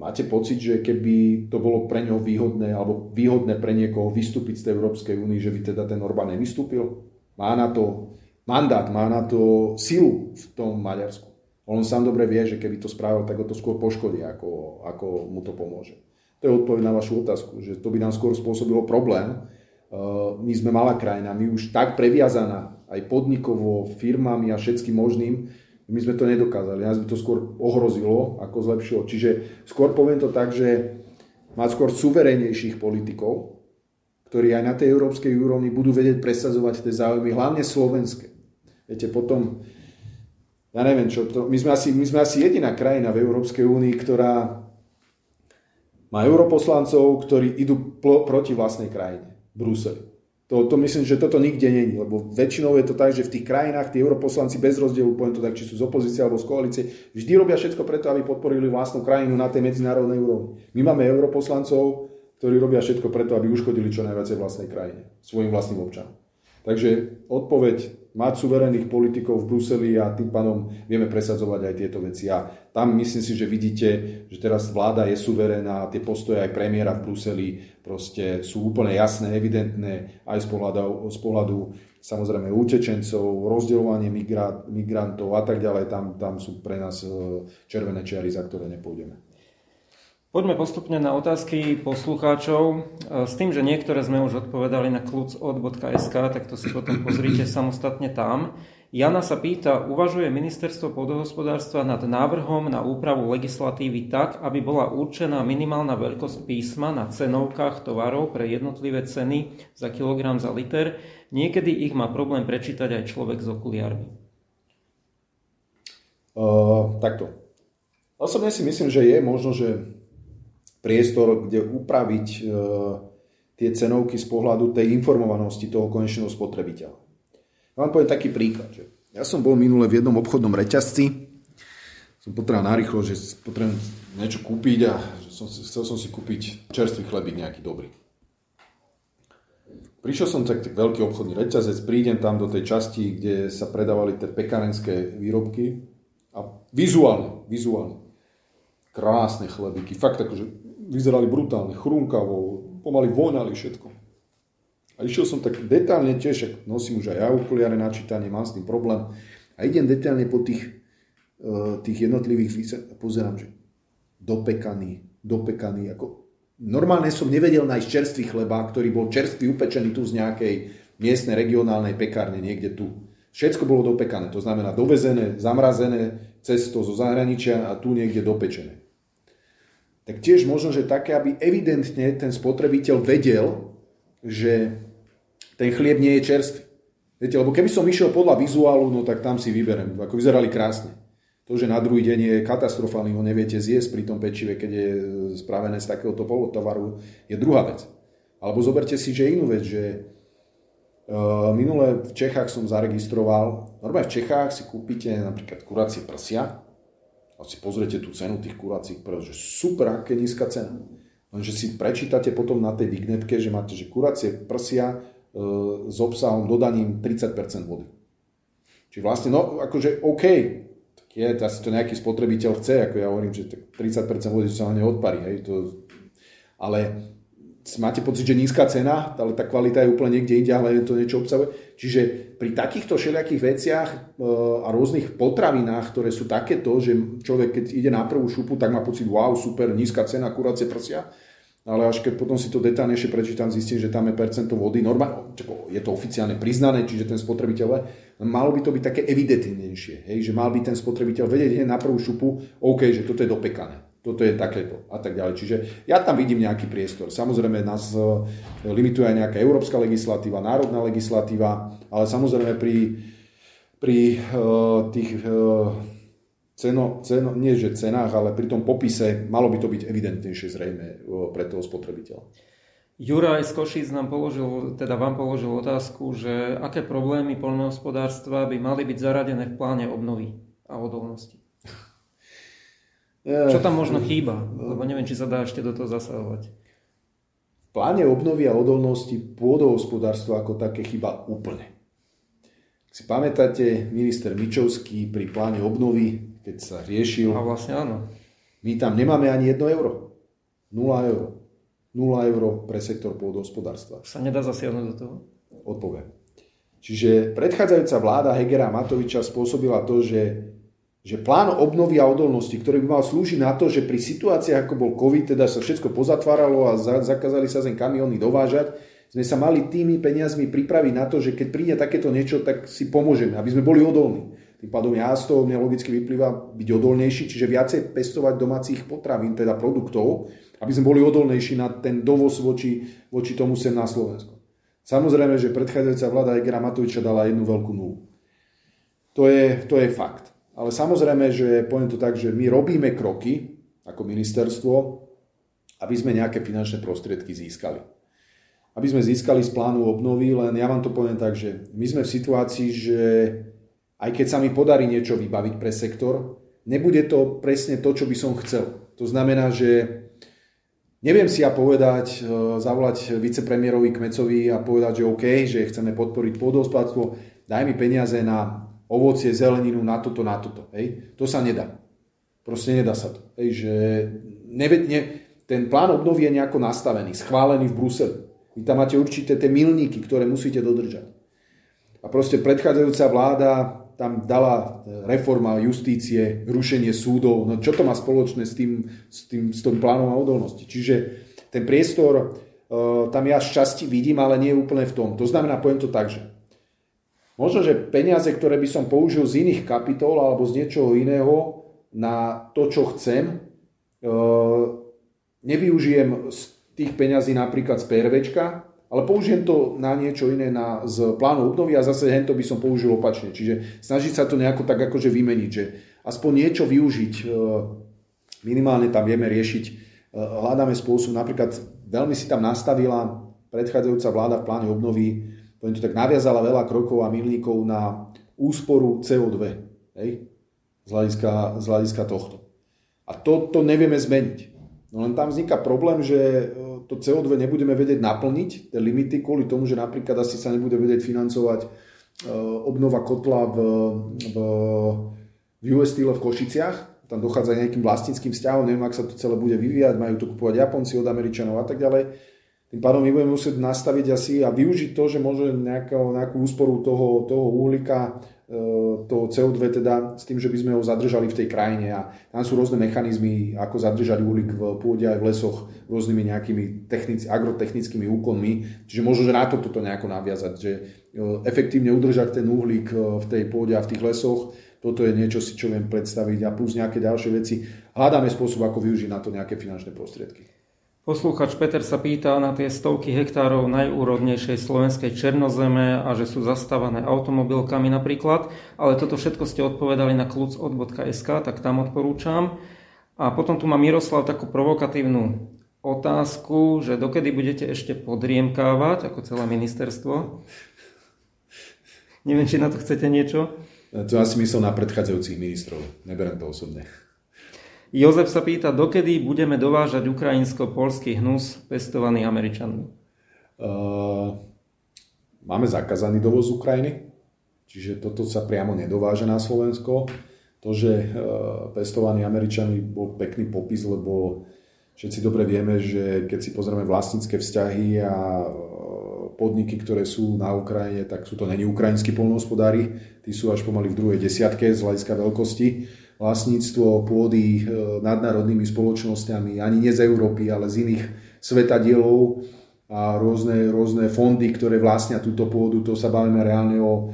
Máte pocit, že keby to bolo pre ňoho výhodné alebo výhodné pre niekoho vystúpiť z tej Európskej únie, že by teda ten Orbán nevystúpil? Má na to mandát, má na to silu v tom Maďarsku. On sám dobre vie, že keby to spravil, tak ho to skôr poškodí, ako, ako mu to pomôže. To je odpoveď na vašu otázku, že to by nám skôr spôsobilo problém. Uh, my sme malá krajina, my už tak previazaná aj podnikovo, firmami a všetkým možným, my sme to nedokázali. Nás by to skôr ohrozilo, ako zlepšilo. Čiže skôr poviem to tak, že mať skôr suverénnejších politikov, ktorí aj na tej európskej úrovni budú vedieť presadzovať tie záujmy, hlavne slovenské. Viete, potom ja neviem čo, to, my, sme asi, my sme asi jediná krajina v Európskej únii, ktorá má europoslancov, ktorí idú pl- proti vlastnej krajine, Bruseli. To, to myslím, že toto nikde není, lebo väčšinou je to tak, že v tých krajinách tí europoslanci bez rozdielu, poviem to tak, či sú z opozície alebo z koalície, vždy robia všetko preto, aby podporili vlastnú krajinu na tej medzinárodnej úrovni. My máme europoslancov, ktorí robia všetko preto, aby uškodili čo najviac vlastnej krajine, svojim vlastným občanom. Takže odpoveď mať suverénnych politikov v Bruseli a tým pádom vieme presadzovať aj tieto veci. A tam myslím si, že vidíte, že teraz vláda je suverénna a tie postoje aj premiéra v Bruseli proste sú úplne jasné, evidentné aj z pohľadu, z pohľadu samozrejme utečencov, rozdeľovanie migrantov a tak ďalej. Tam, tam sú pre nás e, červené čiary, za ktoré nepôjdeme. Poďme postupne na otázky poslucháčov. E, s tým, že niektoré sme už odpovedali na klucod.sk, tak to si potom pozrite samostatne tam. Jana sa pýta, uvažuje ministerstvo pôdohospodárstva nad návrhom na úpravu legislatívy tak, aby bola určená minimálna veľkosť písma na cenovkách tovarov pre jednotlivé ceny za kilogram za liter. Niekedy ich má problém prečítať aj človek z okuliarmi. Uh, takto. Osobne si myslím, že je možno, že priestor, kde upraviť e, tie cenovky z pohľadu tej informovanosti toho konečného spotrebiteľa. Ja vám poviem taký príklad. Že ja som bol minule v jednom obchodnom reťazci, som potreboval narýchlo, že potrebujem niečo kúpiť a som, chcel som si kúpiť čerstvý chlebík nejaký dobrý. Prišiel som tak, tak veľký obchodný reťazec, prídem tam do tej časti, kde sa predávali tie pekárenské výrobky a vizuálne, vizuálne krásne chlebíky, fakt akože vyzerali brutálne, chrúnkavo, pomaly voňali všetko. A išiel som tak detálne tiež, nosím už aj ja okuliare na čítanie, mám s tým problém. A idem detálne po tých, uh, tých jednotlivých výsledkoch a pozerám, že dopekaný, dopekaný, ako normálne som nevedel nájsť čerstvý chleba, ktorý bol čerstvý upečený tu z nejakej miestnej regionálnej pekárne niekde tu. Všetko bolo dopekané, to znamená dovezené, zamrazené cesto zo zahraničia a tu niekde dopečené tak tiež možno, že také, aby evidentne ten spotrebiteľ vedel, že ten chlieb nie je čerstvý. Viete, lebo keby som išiel podľa vizuálu, no tak tam si vyberem, ako vyzerali krásne. To, že na druhý deň je katastrofálny, ho neviete zjesť pri tom pečive, keď je spravené z takéhoto polotovaru, je druhá vec. Alebo zoberte si, že inú vec, že uh, minule v Čechách som zaregistroval, normálne v Čechách si kúpite napríklad kuracie prsia, a si pozriete tú cenu tých kuracích prst, že super, aké nízka cena. Lenže si prečítate potom na tej vignetke, že máte, že kuracie prsia e, s obsahom dodaním 30% vody. Čiže vlastne, no akože OK, tak je, asi to nejaký spotrebiteľ chce, ako ja hovorím, že 30% vody sa na ne odparí, hej, to, ale máte pocit, že nízka cena, ale tá kvalita je úplne niekde inde, ale to niečo obsahuje. Čiže pri takýchto všelijakých veciach e, a rôznych potravinách, ktoré sú takéto, že človek keď ide na prvú šupu, tak má pocit, wow, super, nízka cena, kuracie prsia, ale až keď potom si to detálnejšie prečítam, zistím, že tam je percento vody, normálne, je to oficiálne priznané, čiže ten spotrebiteľ, malo by to byť také evidentnejšie, hej, že mal by ten spotrebiteľ vedieť na prvú šupu, OK, že toto je dopekané toto je takéto a tak ďalej. Čiže ja tam vidím nejaký priestor. Samozrejme nás e, limituje aj nejaká európska legislatíva, národná legislatíva, ale samozrejme pri, pri uh, tých uh, ceno, ceno, nie že cenách, ale pri tom popise malo by to byť evidentnejšie zrejme uh, pre toho spotrebiteľa. Juraj z Košíc nám položil, teda vám položil otázku, že aké problémy poľnohospodárstva by mali byť zaradené v pláne obnovy a odolnosti. Čo tam možno chýba? Lebo neviem, či sa dá ešte do toho zasahovať. V pláne obnovy a odolnosti pôdohospodárstva ako také chyba úplne. Ak si pamätáte, minister Mičovský pri pláne obnovy, keď sa riešil... A vlastne áno. My tam nemáme ani jedno euro. 0 euro. 0 euro pre sektor pôdohospodárstva. Sa nedá zasiahnuť do toho? Odpoviem. Čiže predchádzajúca vláda Hegera a Matoviča spôsobila to, že, že plán obnovy a odolnosti, ktorý by mal slúžiť na to, že pri situáciách ako bol COVID, teda sa všetko pozatváralo a za, zakázali sa zem kamiony dovážať, sme sa mali tými peniazmi pripraviť na to, že keď príde takéto niečo, tak si pomôžeme, aby sme boli odolní. Tým pádom ja z toho mne vyplýva byť odolnejší, čiže viacej pestovať domácich potravín, teda produktov, aby sme boli odolnejší na ten dovoz voči, voči tomu sem na Slovensku. Samozrejme, že predchádzajúca vláda Egera Matoviča dala jednu veľkú nulu. To je, to je fakt. Ale samozrejme, že poviem to tak, že my robíme kroky ako ministerstvo, aby sme nejaké finančné prostriedky získali. Aby sme získali z plánu obnovy, len ja vám to poviem tak, že my sme v situácii, že aj keď sa mi podarí niečo vybaviť pre sektor, nebude to presne to, čo by som chcel. To znamená, že neviem si ja povedať, e, zavolať vicepremiérovi Kmecovi a povedať, že OK, že chceme podporiť pôdohospodárstvo, daj mi peniaze na ovocie, zeleninu, na toto, na toto. Hej. To sa nedá. Proste nedá sa to. Hej, že neve, ne, ten plán obnovy je nejako nastavený, schválený v Bruseli. Vy tam máte určité tie milníky, ktoré musíte dodržať. A proste predchádzajúca vláda tam dala reforma justície, rušenie súdov. No čo to má spoločné s tým, s tým, s tým plánom a odolnosti? Čiže ten priestor e, tam ja šťastí vidím, ale nie úplne v tom. To znamená, poviem to tak, že možno, že peniaze, ktoré by som použil z iných kapitol alebo z niečoho iného na to, čo chcem, e, nevyužijem z tých peňazí napríklad z PRVčka, ale použijem to na niečo iné na, z plánu obnovy a zase hento by som použil opačne. Čiže snažiť sa to nejako tak akože vymeniť, že aspoň niečo využiť, e, minimálne tam vieme riešiť, e, hľadáme spôsob, napríklad veľmi si tam nastavila predchádzajúca vláda v pláne obnovy, poviem to tak, naviazala veľa krokov a milníkov na úsporu CO2, hej? Z, hľadiska, z hľadiska tohto. A to, to nevieme zmeniť. No len tam vzniká problém, že e, to CO2 nebudeme vedieť naplniť, tie limity, kvôli tomu, že napríklad asi sa nebude vedieť financovať e, obnova kotla v, v, v US Steel v Košiciach. Tam dochádza nejakým vlastníckým vzťahom, neviem, ak sa to celé bude vyvíjať, majú to kupovať Japonci od Američanov a tak ďalej. Tým pádom my budeme musieť nastaviť asi a využiť to, že môže nejakú, nejakú úsporu toho, toho uhlíka to CO2 teda s tým, že by sme ho zadržali v tej krajine a tam sú rôzne mechanizmy, ako zadržať uhlík v pôde aj v lesoch rôznymi nejakými technic, agrotechnickými úkonmi. Čiže možno, že na to toto nejako naviazať, že e, efektívne udržať ten uhlík e, v tej pôde a v tých lesoch, toto je niečo si, čo viem predstaviť a plus nejaké ďalšie veci. Hľadáme spôsob, ako využiť na to nejaké finančné prostriedky. Poslúchač Peter sa pýta na tie stovky hektárov najúrodnejšej slovenskej černozeme a že sú zastávané automobilkami napríklad, ale toto všetko ste odpovedali na kluc.sk, tak tam odporúčam. A potom tu má Miroslav takú provokatívnu otázku, že dokedy budete ešte podriemkávať ako celé ministerstvo? Neviem, či na to chcete niečo? To asi myslel na predchádzajúcich ministrov. Neberiem to osobne. Jozef sa pýta, dokedy budeme dovážať ukrajinsko-polský hnus pestovaný Američanmi? Uh, máme zakázaný dovoz z Ukrajiny, čiže toto sa priamo nedováža na Slovensko. To, že uh, pestovaný Američanmi bol pekný popis, lebo všetci dobre vieme, že keď si pozrieme vlastnícke vzťahy a podniky, ktoré sú na Ukrajine, tak sú to není ukrajinskí polnohospodári, tí sú až pomaly v druhej desiatke z hľadiska veľkosti vlastníctvo pôdy e, nadnárodnými spoločnosťami, ani nie z Európy, ale z iných svetadielov a rôzne, rôzne fondy, ktoré vlastnia túto pôdu, to sa bavíme reálne o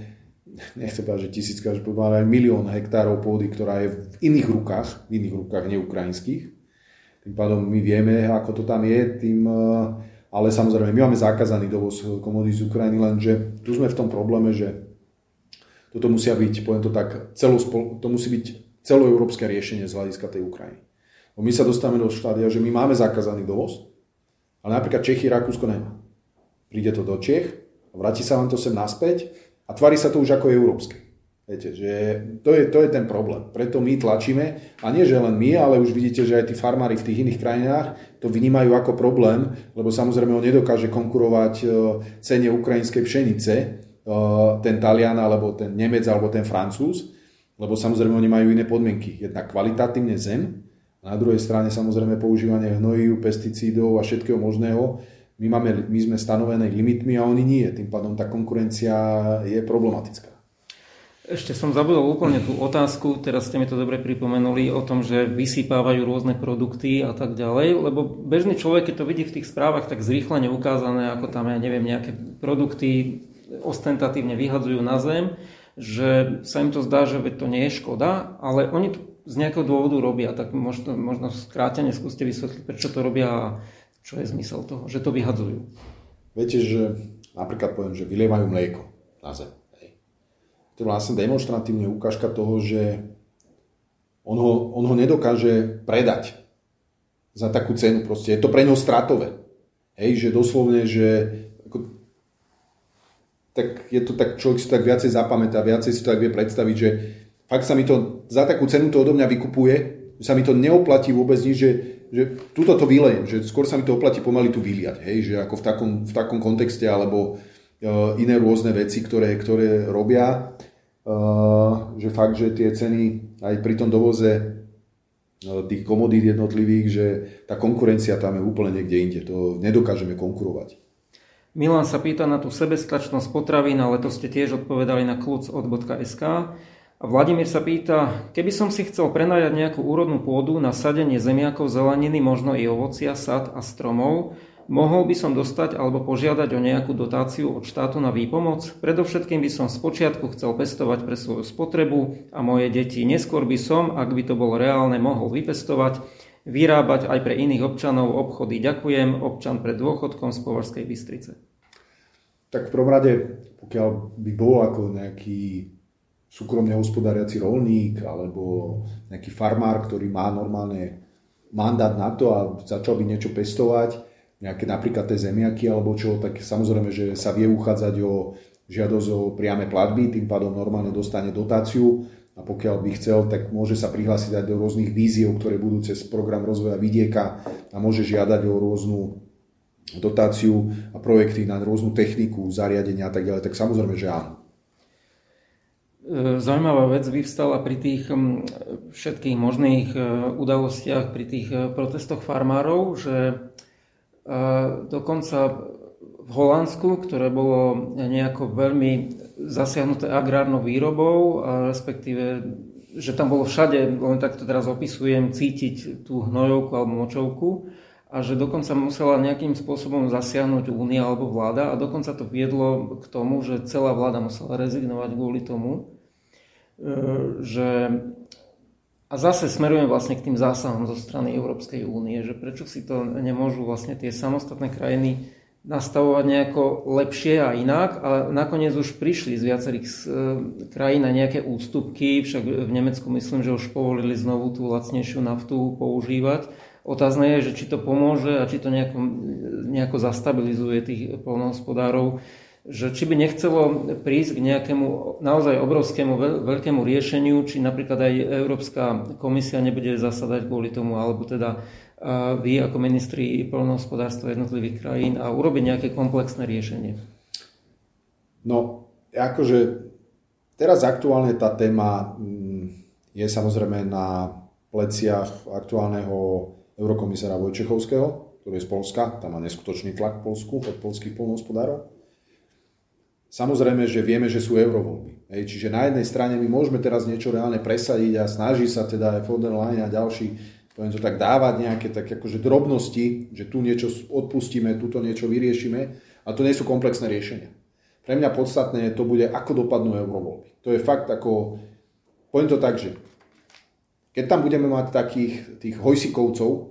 nechcem povedať, že tisícka, že aj milión hektárov pôdy, ktorá je v iných rukách, v iných rukách neukrajinských. Tým pádom my vieme, ako to tam je, tým, e, ale samozrejme my máme zakázaný dovoz komodí z Ukrajiny, lenže tu sme v tom probléme, že toto musia byť, poviem to tak, celospol, to musí byť celoeurópske riešenie z hľadiska tej Ukrajiny. Bo my sa dostávame do štádia, že my máme zakázaný dovoz, ale napríklad Čechy, Rakúsko nemá. Príde to do Čech, vráti sa vám to sem naspäť a tvári sa to už ako európske. Viete, že to je, to je ten problém. Preto my tlačíme, a nie že len my, ale už vidíte, že aj tí farmári v tých iných krajinách to vnímajú ako problém, lebo samozrejme on nedokáže konkurovať e, cene ukrajinskej pšenice, e, ten Talian, alebo ten Nemec, alebo ten Francúz, lebo samozrejme oni majú iné podmienky. Jednak kvalitatívne zem, na druhej strane samozrejme používanie hnojív, pesticídov a všetkého možného. My, máme, my sme stanovené limitmi a oni nie. Tým pádom tá konkurencia je problematická. Ešte som zabudol úplne tú otázku, teraz ste mi to dobre pripomenuli, o tom, že vysypávajú rôzne produkty a tak ďalej, lebo bežný človek, keď to vidí v tých správach, tak zrýchlene ukázané, ako tam, ja neviem, nejaké produkty ostentatívne vyhadzujú na zem, že sa im to zdá, že to nie je škoda, ale oni to z nejakého dôvodu robia, tak možno, možno skrátene skúste vysvetliť, prečo to robia a čo je zmysel toho, že to vyhadzujú. Viete, že napríklad poviem, že vylievajú mlieko na zem to je vlastne demonstratívne ukážka toho, že on ho, on ho nedokáže predať za takú cenu. Proste je to pre ňo stratové. Hej, že doslovne, že tak je to tak, človek si to tak viacej zapamätá, viacej si to tak vie predstaviť, že fakt sa mi to, za takú cenu to odo mňa vykupuje, že sa mi to neoplatí vôbec nič, že, že túto to vylejem, že skôr sa mi to oplatí pomaly tu vyliať, hej, že ako v takom, v takom kontexte, alebo uh, iné rôzne veci, ktoré, ktoré robia. Eh, že fakt, že tie ceny aj pri tom dovoze eh, tých komodít jednotlivých, že tá konkurencia tam je úplne niekde inde. To nedokážeme konkurovať. Milan sa pýta na tú sebestačnosť potravín, ale to ste tiež odpovedali na kluc.sk. A Vladimír sa pýta, keby som si chcel prenajať nejakú úrodnú pôdu na sadenie zemiakov, zeleniny, možno i ovocia, sad a stromov, Mohol by som dostať alebo požiadať o nejakú dotáciu od štátu na výpomoc? Predovšetkým by som spočiatku chcel pestovať pre svoju spotrebu a moje deti. Neskôr by som, ak by to bolo reálne, mohol vypestovať, vyrábať aj pre iných občanov obchody. Ďakujem, občan pred dôchodkom z Považskej Bystrice. Tak v prvom rade, pokiaľ by bol ako nejaký súkromne hospodáriaci rolník alebo nejaký farmár, ktorý má normálne mandát na to a začal by niečo pestovať, nejaké napríklad tie zemiaky alebo čo, tak samozrejme, že sa vie uchádzať o žiadosť o priame platby, tým pádom normálne dostane dotáciu a pokiaľ by chcel, tak môže sa prihlásiť aj do rôznych víziev, ktoré budú cez program rozvoja vidieka a môže žiadať o rôznu dotáciu a projekty na rôznu techniku, zariadenia a tak ďalej, tak samozrejme, že áno. E, zaujímavá vec vyvstala pri tých všetkých možných e, udalostiach, pri tých e, protestoch farmárov, že dokonca v Holandsku, ktoré bolo nejako veľmi zasiahnuté agrárnou výrobou, a respektíve, že tam bolo všade, len tak to teraz opisujem, cítiť tú hnojovku alebo močovku a že dokonca musela nejakým spôsobom zasiahnuť únia alebo vláda a dokonca to viedlo k tomu, že celá vláda musela rezignovať kvôli tomu, e, že a zase smerujem vlastne k tým zásahom zo strany Európskej únie, že prečo si to nemôžu vlastne tie samostatné krajiny nastavovať nejako lepšie a inak a nakoniec už prišli z viacerých e, krajín na nejaké ústupky, však v Nemecku myslím, že už povolili znovu tú lacnejšiu naftu používať. Otázne je, že či to pomôže a či to nejako, nejako zastabilizuje tých polnohospodárov že či by nechcelo prísť k nejakému naozaj obrovskému veľkému riešeniu, či napríklad aj Európska komisia nebude zasadať kvôli tomu, alebo teda vy ako ministri poľnohospodárstva jednotlivých krajín a urobiť nejaké komplexné riešenie. No, akože teraz aktuálne tá téma mm, je samozrejme na pleciach aktuálneho eurokomisára Vojčechovského, ktorý je z Polska, tam má neskutočný tlak v Polsku od polských polnohospodárov. Samozrejme, že vieme, že sú eurovoľby. Hej, čiže na jednej strane my môžeme teraz niečo reálne presadiť a snaží sa teda aj von der Leyen a ďalší poviem to tak dávať nejaké tak akože drobnosti, že tu niečo odpustíme, tu niečo vyriešime a to nie sú komplexné riešenia. Pre mňa podstatné to bude, ako dopadnú eurovoľby. To je fakt ako, poviem to tak, že keď tam budeme mať takých tých hojsikovcov,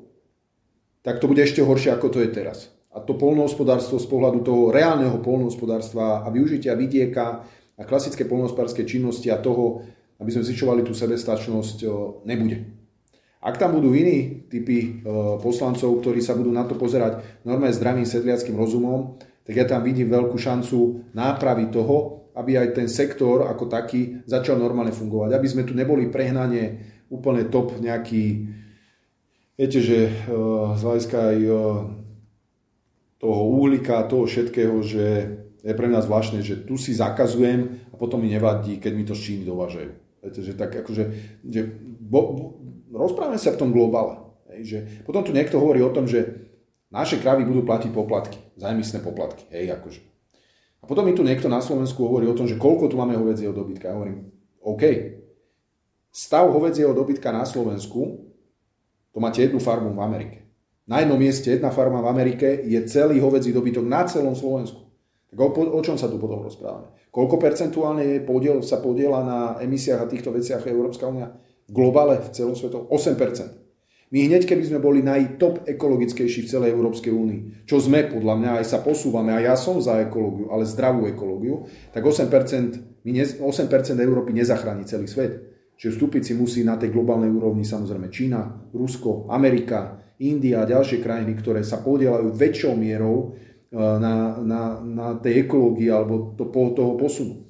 tak to bude ešte horšie, ako to je teraz a to polnohospodárstvo z pohľadu toho reálneho polnohospodárstva a využitia vidieka a klasické polnohospodárske činnosti a toho, aby sme zvyšovali tú sebestačnosť, nebude. Ak tam budú iní typy poslancov, ktorí sa budú na to pozerať normálne zdravým sedliackým rozumom, tak ja tam vidím veľkú šancu nápravy toho, aby aj ten sektor ako taký začal normálne fungovať, aby sme tu neboli prehnane úplne top nejaký, viete, že z hľadiska aj toho uhlíka, toho všetkého, že je pre mňa zvláštne, že tu si zakazujem a potom mi nevadí, keď mi to z Číny dovážajú. Viete, že tak akože, že bo, bo, rozprávame sa v tom globále. Hej, že potom tu niekto hovorí o tom, že naše kravy budú platiť poplatky, zájmyslné poplatky. Hej, akože. A potom mi tu niekto na Slovensku hovorí o tom, že koľko tu máme hovedzieho dobytka. Ja hovorím, OK, stav hovedzieho dobytka na Slovensku, to máte jednu farmu v Amerike. Na jednom mieste jedna farma v Amerike je celý hovedzí dobytok na celom Slovensku. Tak o, o čom sa tu potom rozprávame? Koľko percentuálne je podiel, sa podiela na emisiách a týchto veciach Európska únia? V globále, v celom svetu? 8%. My hneď, keby sme boli najtop ekologickejší v celej Európskej únii, čo sme podľa mňa, aj sa posúvame, a ja som za ekológiu, ale zdravú ekológiu, tak 8%, my ne, 8% Európy nezachráni celý svet. Čiže vstúpiť si musí na tej globálnej úrovni samozrejme Čína, Rusko, Amerika, India a ďalšie krajiny, ktoré sa podielajú väčšou mierou e, na, na, na tej ekológii alebo to, toho posunu.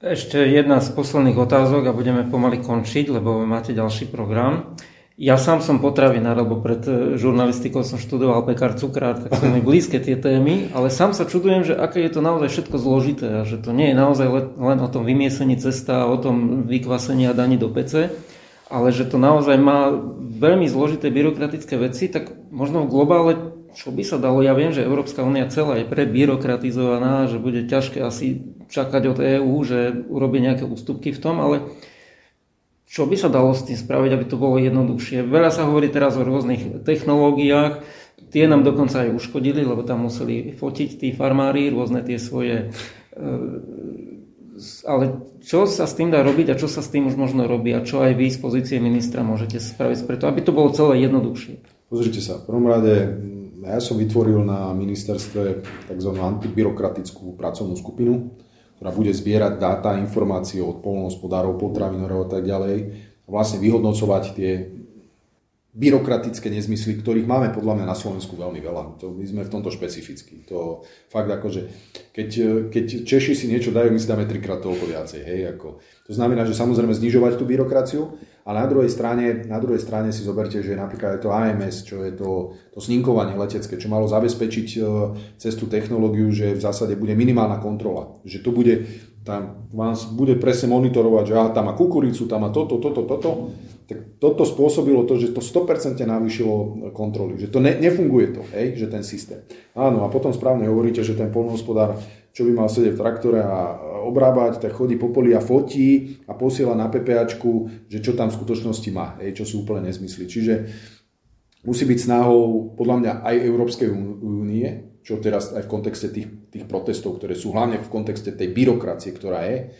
Ešte jedna z posledných otázok a budeme pomaly končiť, lebo máte ďalší program. Ja sám som potravinár, lebo pred e, žurnalistikou som študoval pekár cukrár, tak sú mi blízke tie témy, ale sám sa čudujem, že aké je to naozaj všetko zložité a že to nie je naozaj len o tom vymiesení cesta, o tom vykvasení a daní do pece, ale že to naozaj má veľmi zložité byrokratické veci, tak možno v globále, čo by sa dalo, ja viem, že Európska únia celá je prebyrokratizovaná, že bude ťažké asi čakať od EÚ, že urobí nejaké ústupky v tom, ale čo by sa dalo s tým spraviť, aby to bolo jednoduchšie. Veľa sa hovorí teraz o rôznych technológiách, tie nám dokonca aj uškodili, lebo tam museli fotiť tí farmári rôzne tie svoje e, ale čo sa s tým dá robiť a čo sa s tým už možno robí a čo aj vy z pozície ministra môžete spraviť preto, aby to bolo celé jednoduchšie? Pozrite sa, v prvom rade ja som vytvoril na ministerstve tzv. antibyrokratickú pracovnú skupinu, ktorá bude zbierať dáta, informácie od polnohospodárov, potravinárov a tak ďalej vlastne vyhodnocovať tie byrokratické nezmysly, ktorých máme podľa mňa na Slovensku veľmi veľa. To, my sme v tomto špecifickí. To fakt ako, že keď, keď Češi si niečo dajú, my si dáme trikrát toľko viacej. Hej, ako. To znamená, že samozrejme znižovať tú byrokraciu, ale na druhej strane, na druhej strane si zoberte, že napríklad je to AMS, čo je to, to sninkovanie letecké, čo malo zabezpečiť e, cez tú technológiu, že v zásade bude minimálna kontrola. Že to bude, tam vás bude presne monitorovať, že aha, tam má kukuricu, tam má toto, toto, toto tak toto spôsobilo to, že to 100% navýšilo kontroly, že to ne, nefunguje to, hej, že ten systém. Áno, a potom správne hovoríte, že ten polnohospodár, čo by mal sedieť v traktore a obrábať, tak chodí po poli a fotí a posiela na PPAčku, že čo tam v skutočnosti má, hej, čo sú úplne nezmysly. Čiže musí byť snahou podľa mňa aj Európskej únie, čo teraz aj v kontexte tých, tých protestov, ktoré sú hlavne v kontexte tej byrokracie, ktorá je,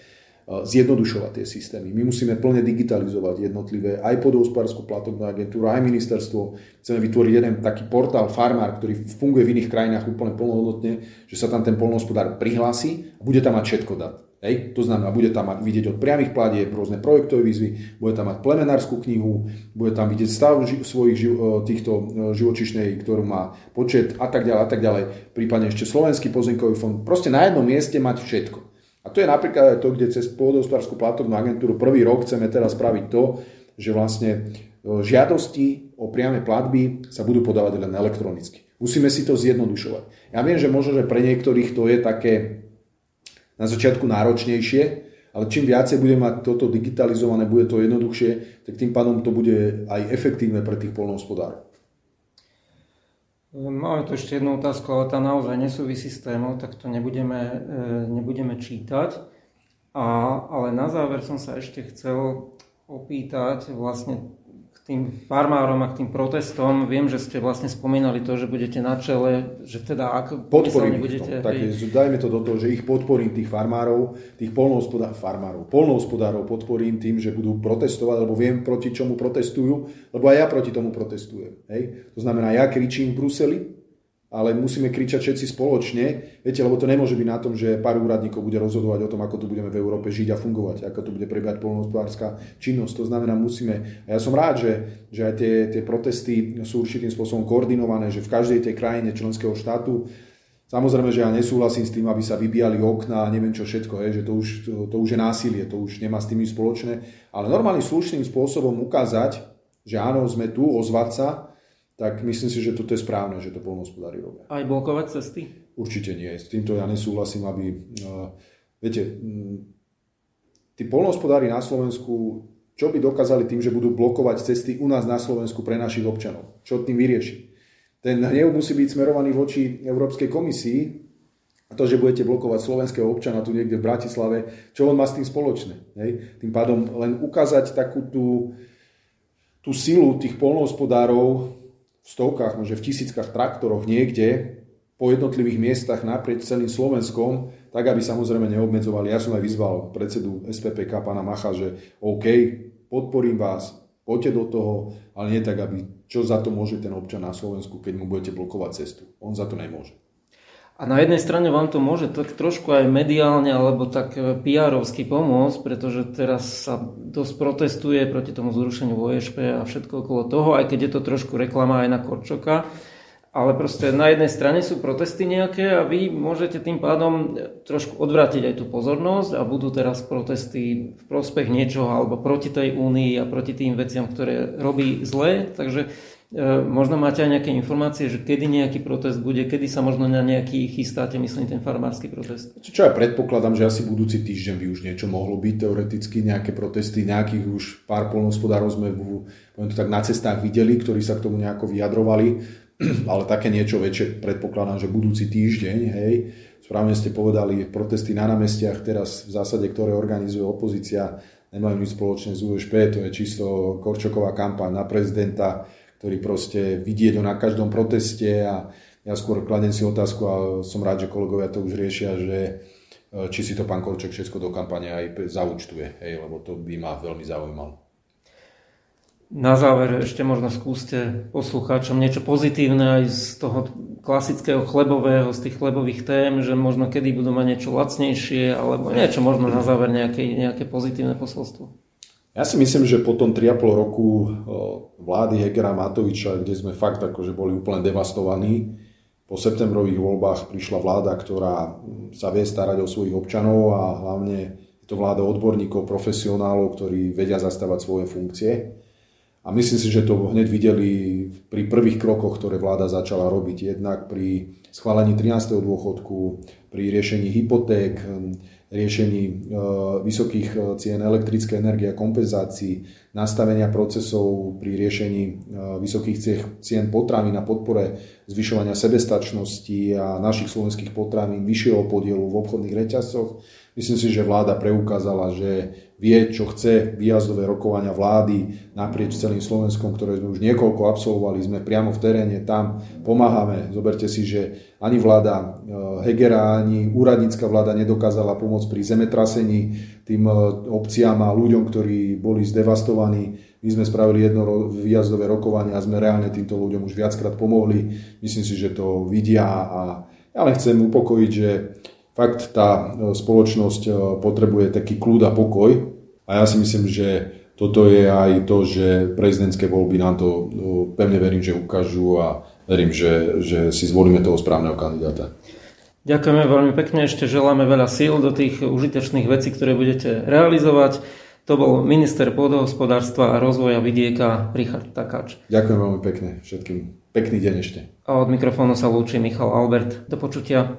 zjednodušovať tie systémy. My musíme plne digitalizovať jednotlivé aj podohospodárskú platobnú agentúru, aj ministerstvo. Chceme vytvoriť jeden taký portál farmár, ktorý funguje v iných krajinách úplne plnohodnotne, že sa tam ten polnohospodár prihlási a bude tam mať všetko dať. Hej? To znamená, bude tam mať vidieť od priamých platieb rôzne projektové výzvy, bude tam mať plemenárskú knihu, bude tam vidieť stav ži- svojich ži- týchto e, živočišnej, ktorú má počet a tak ďalej a tak ďalej. Prípadne ešte Slovenský pozemkový fond. Proste na jednom mieste mať všetko. A to je napríklad aj to, kde cez pôdohospodárskú platobnú agentúru prvý rok chceme teraz spraviť to, že vlastne e, žiadosti o priame platby sa budú podávať len elektronicky. Musíme si to zjednodušovať. Ja viem, že možno, že pre niektorých to je také na začiatku náročnejšie, ale čím viacej bude mať toto digitalizované, bude to jednoduchšie, tak tým pádom to bude aj efektívne pre tých polnohospodárov. Máme tu ešte jednu otázku, ale tá naozaj nesúvisí s témou, tak to nebudeme, e, nebudeme čítať. A, ale na záver som sa ešte chcel opýtať vlastne tým farmárom a k tým protestom. Viem, že ste vlastne spomínali to, že budete na čele, že teda ak podporím budete... Tak je, dajme to do toho, že ich podporím, tých farmárov, tých polnohospodárov, farmárov, polnohospodárov podporím tým, že budú protestovať, lebo viem, proti čomu protestujú, lebo aj ja proti tomu protestujem. Hej? To znamená, ja kričím v Bruseli, ale musíme kričať všetci spoločne, viete, lebo to nemôže byť na tom, že pár úradníkov bude rozhodovať o tom, ako tu budeme v Európe žiť a fungovať, ako tu bude prebiehať polnohospodárska činnosť. To znamená, musíme, a ja som rád, že, že aj tie, tie protesty sú určitým spôsobom koordinované, že v každej tej krajine členského štátu Samozrejme, že ja nesúhlasím s tým, aby sa vybíjali okna a neviem čo všetko, hej, že to už, to, to už je násilie, to už nemá s tým spoločné. Ale normálnym slušným spôsobom ukázať, že áno, sme tu, ozvať sa, tak myslím si, že toto je správne, že to polnohospodári robia. Aj blokovať cesty? Určite nie. S týmto ja nesúhlasím, aby... Uh, viete, tí polnohospodári na Slovensku, čo by dokázali tým, že budú blokovať cesty u nás na Slovensku pre našich občanov? Čo tým vyrieši? Ten hnev musí byť smerovaný voči Európskej komisii a to, že budete blokovať slovenského občana tu niekde v Bratislave, čo on má s tým spoločné. Hej? Tým pádom len ukázať takú tú, tú silu tých polnohospodárov stovkách, možno v tisíckach traktoroch niekde po jednotlivých miestach naprieč celým Slovenskom, tak aby samozrejme neobmedzovali. Ja som aj vyzval predsedu SPPK, pána Macha, že OK, podporím vás, poďte do toho, ale nie tak, aby čo za to môže ten občan na Slovensku, keď mu budete blokovať cestu. On za to nemôže. A na jednej strane vám to môže tak trošku aj mediálne alebo tak PR-ovsky pomôcť, pretože teraz sa dosť protestuje proti tomu zrušeniu VŠP a všetko okolo toho, aj keď je to trošku reklama aj na Korčoka. Ale proste na jednej strane sú protesty nejaké a vy môžete tým pádom trošku odvrátiť aj tú pozornosť a budú teraz protesty v prospech niečoho alebo proti tej únii a proti tým veciam, ktoré robí zle. Takže e, možno máte aj nejaké informácie, že kedy nejaký protest bude, kedy sa možno na nejaký chystáte, myslím, ten farmársky protest. Čo ja predpokladám, že asi budúci týždeň by už niečo mohlo byť teoreticky, nejaké protesty, nejakých už pár polnospodárov sme v, to tak na cestách videli, ktorí sa k tomu nejako vyjadrovali ale také niečo väčšie predpokladám, že budúci týždeň, hej, správne ste povedali, protesty na námestiach teraz v zásade, ktoré organizuje opozícia, nemajú nič spoločné s USP, to je čisto Korčoková kampaň na prezidenta, ktorý proste vidieť ho na každom proteste a ja skôr kladem si otázku a som rád, že kolegovia to už riešia, že e, či si to pán Korčok všetko do kampane aj zaučtuje, hej, lebo to by ma veľmi zaujímalo. Na záver ešte možno skúste poslucháčom niečo pozitívne aj z toho klasického chlebového, z tých chlebových tém, že možno kedy budú mať niečo lacnejšie, alebo niečo možno na záver nejaké, nejaké pozitívne posolstvo. Ja si myslím, že po tom 3,5 roku vlády Hegera Matoviča, kde sme fakt akože boli úplne devastovaní, po septembrových voľbách prišla vláda, ktorá sa vie starať o svojich občanov a hlavne je to vláda odborníkov, profesionálov, ktorí vedia zastávať svoje funkcie. A myslím si, že to hneď videli pri prvých krokoch, ktoré vláda začala robiť. Jednak pri schválení 13. dôchodku, pri riešení hypoték, riešení e, vysokých e, cien elektrické energie a kompenzácií, nastavenia procesov pri riešení e, vysokých cien potravín na podpore zvyšovania sebestačnosti a našich slovenských potravín, vyššieho podielu v obchodných reťazcoch. Myslím si, že vláda preukázala, že vie, čo chce výjazdové rokovania vlády naprieč celým Slovenskom, ktoré sme už niekoľko absolvovali, sme priamo v teréne, tam pomáhame. Zoberte si, že ani vláda e, Hegera, ani úradnícka vláda nedokázala pomôcť pri zemetrasení tým e, obciam a ľuďom, ktorí boli zdevastovaní. My sme spravili jedno výjazdové rokovanie a sme reálne týmto ľuďom už viackrát pomohli. Myslím si, že to vidia a ja len chcem upokojiť, že fakt tá e, spoločnosť e, potrebuje taký kľud a pokoj a ja si myslím, že toto je aj to, že prezidentské voľby nám to e, pevne verím, že ukážu a verím, že, že si zvolíme toho správneho kandidáta. Ďakujeme veľmi pekne, ešte želáme veľa síl do tých užitečných vecí, ktoré budete realizovať. To bol minister pôdohospodárstva a rozvoja vidieka Richard Takáč. Ďakujem veľmi pekne všetkým. Pekný deň ešte. A od mikrofónu sa lúči Michal Albert. Do počutia.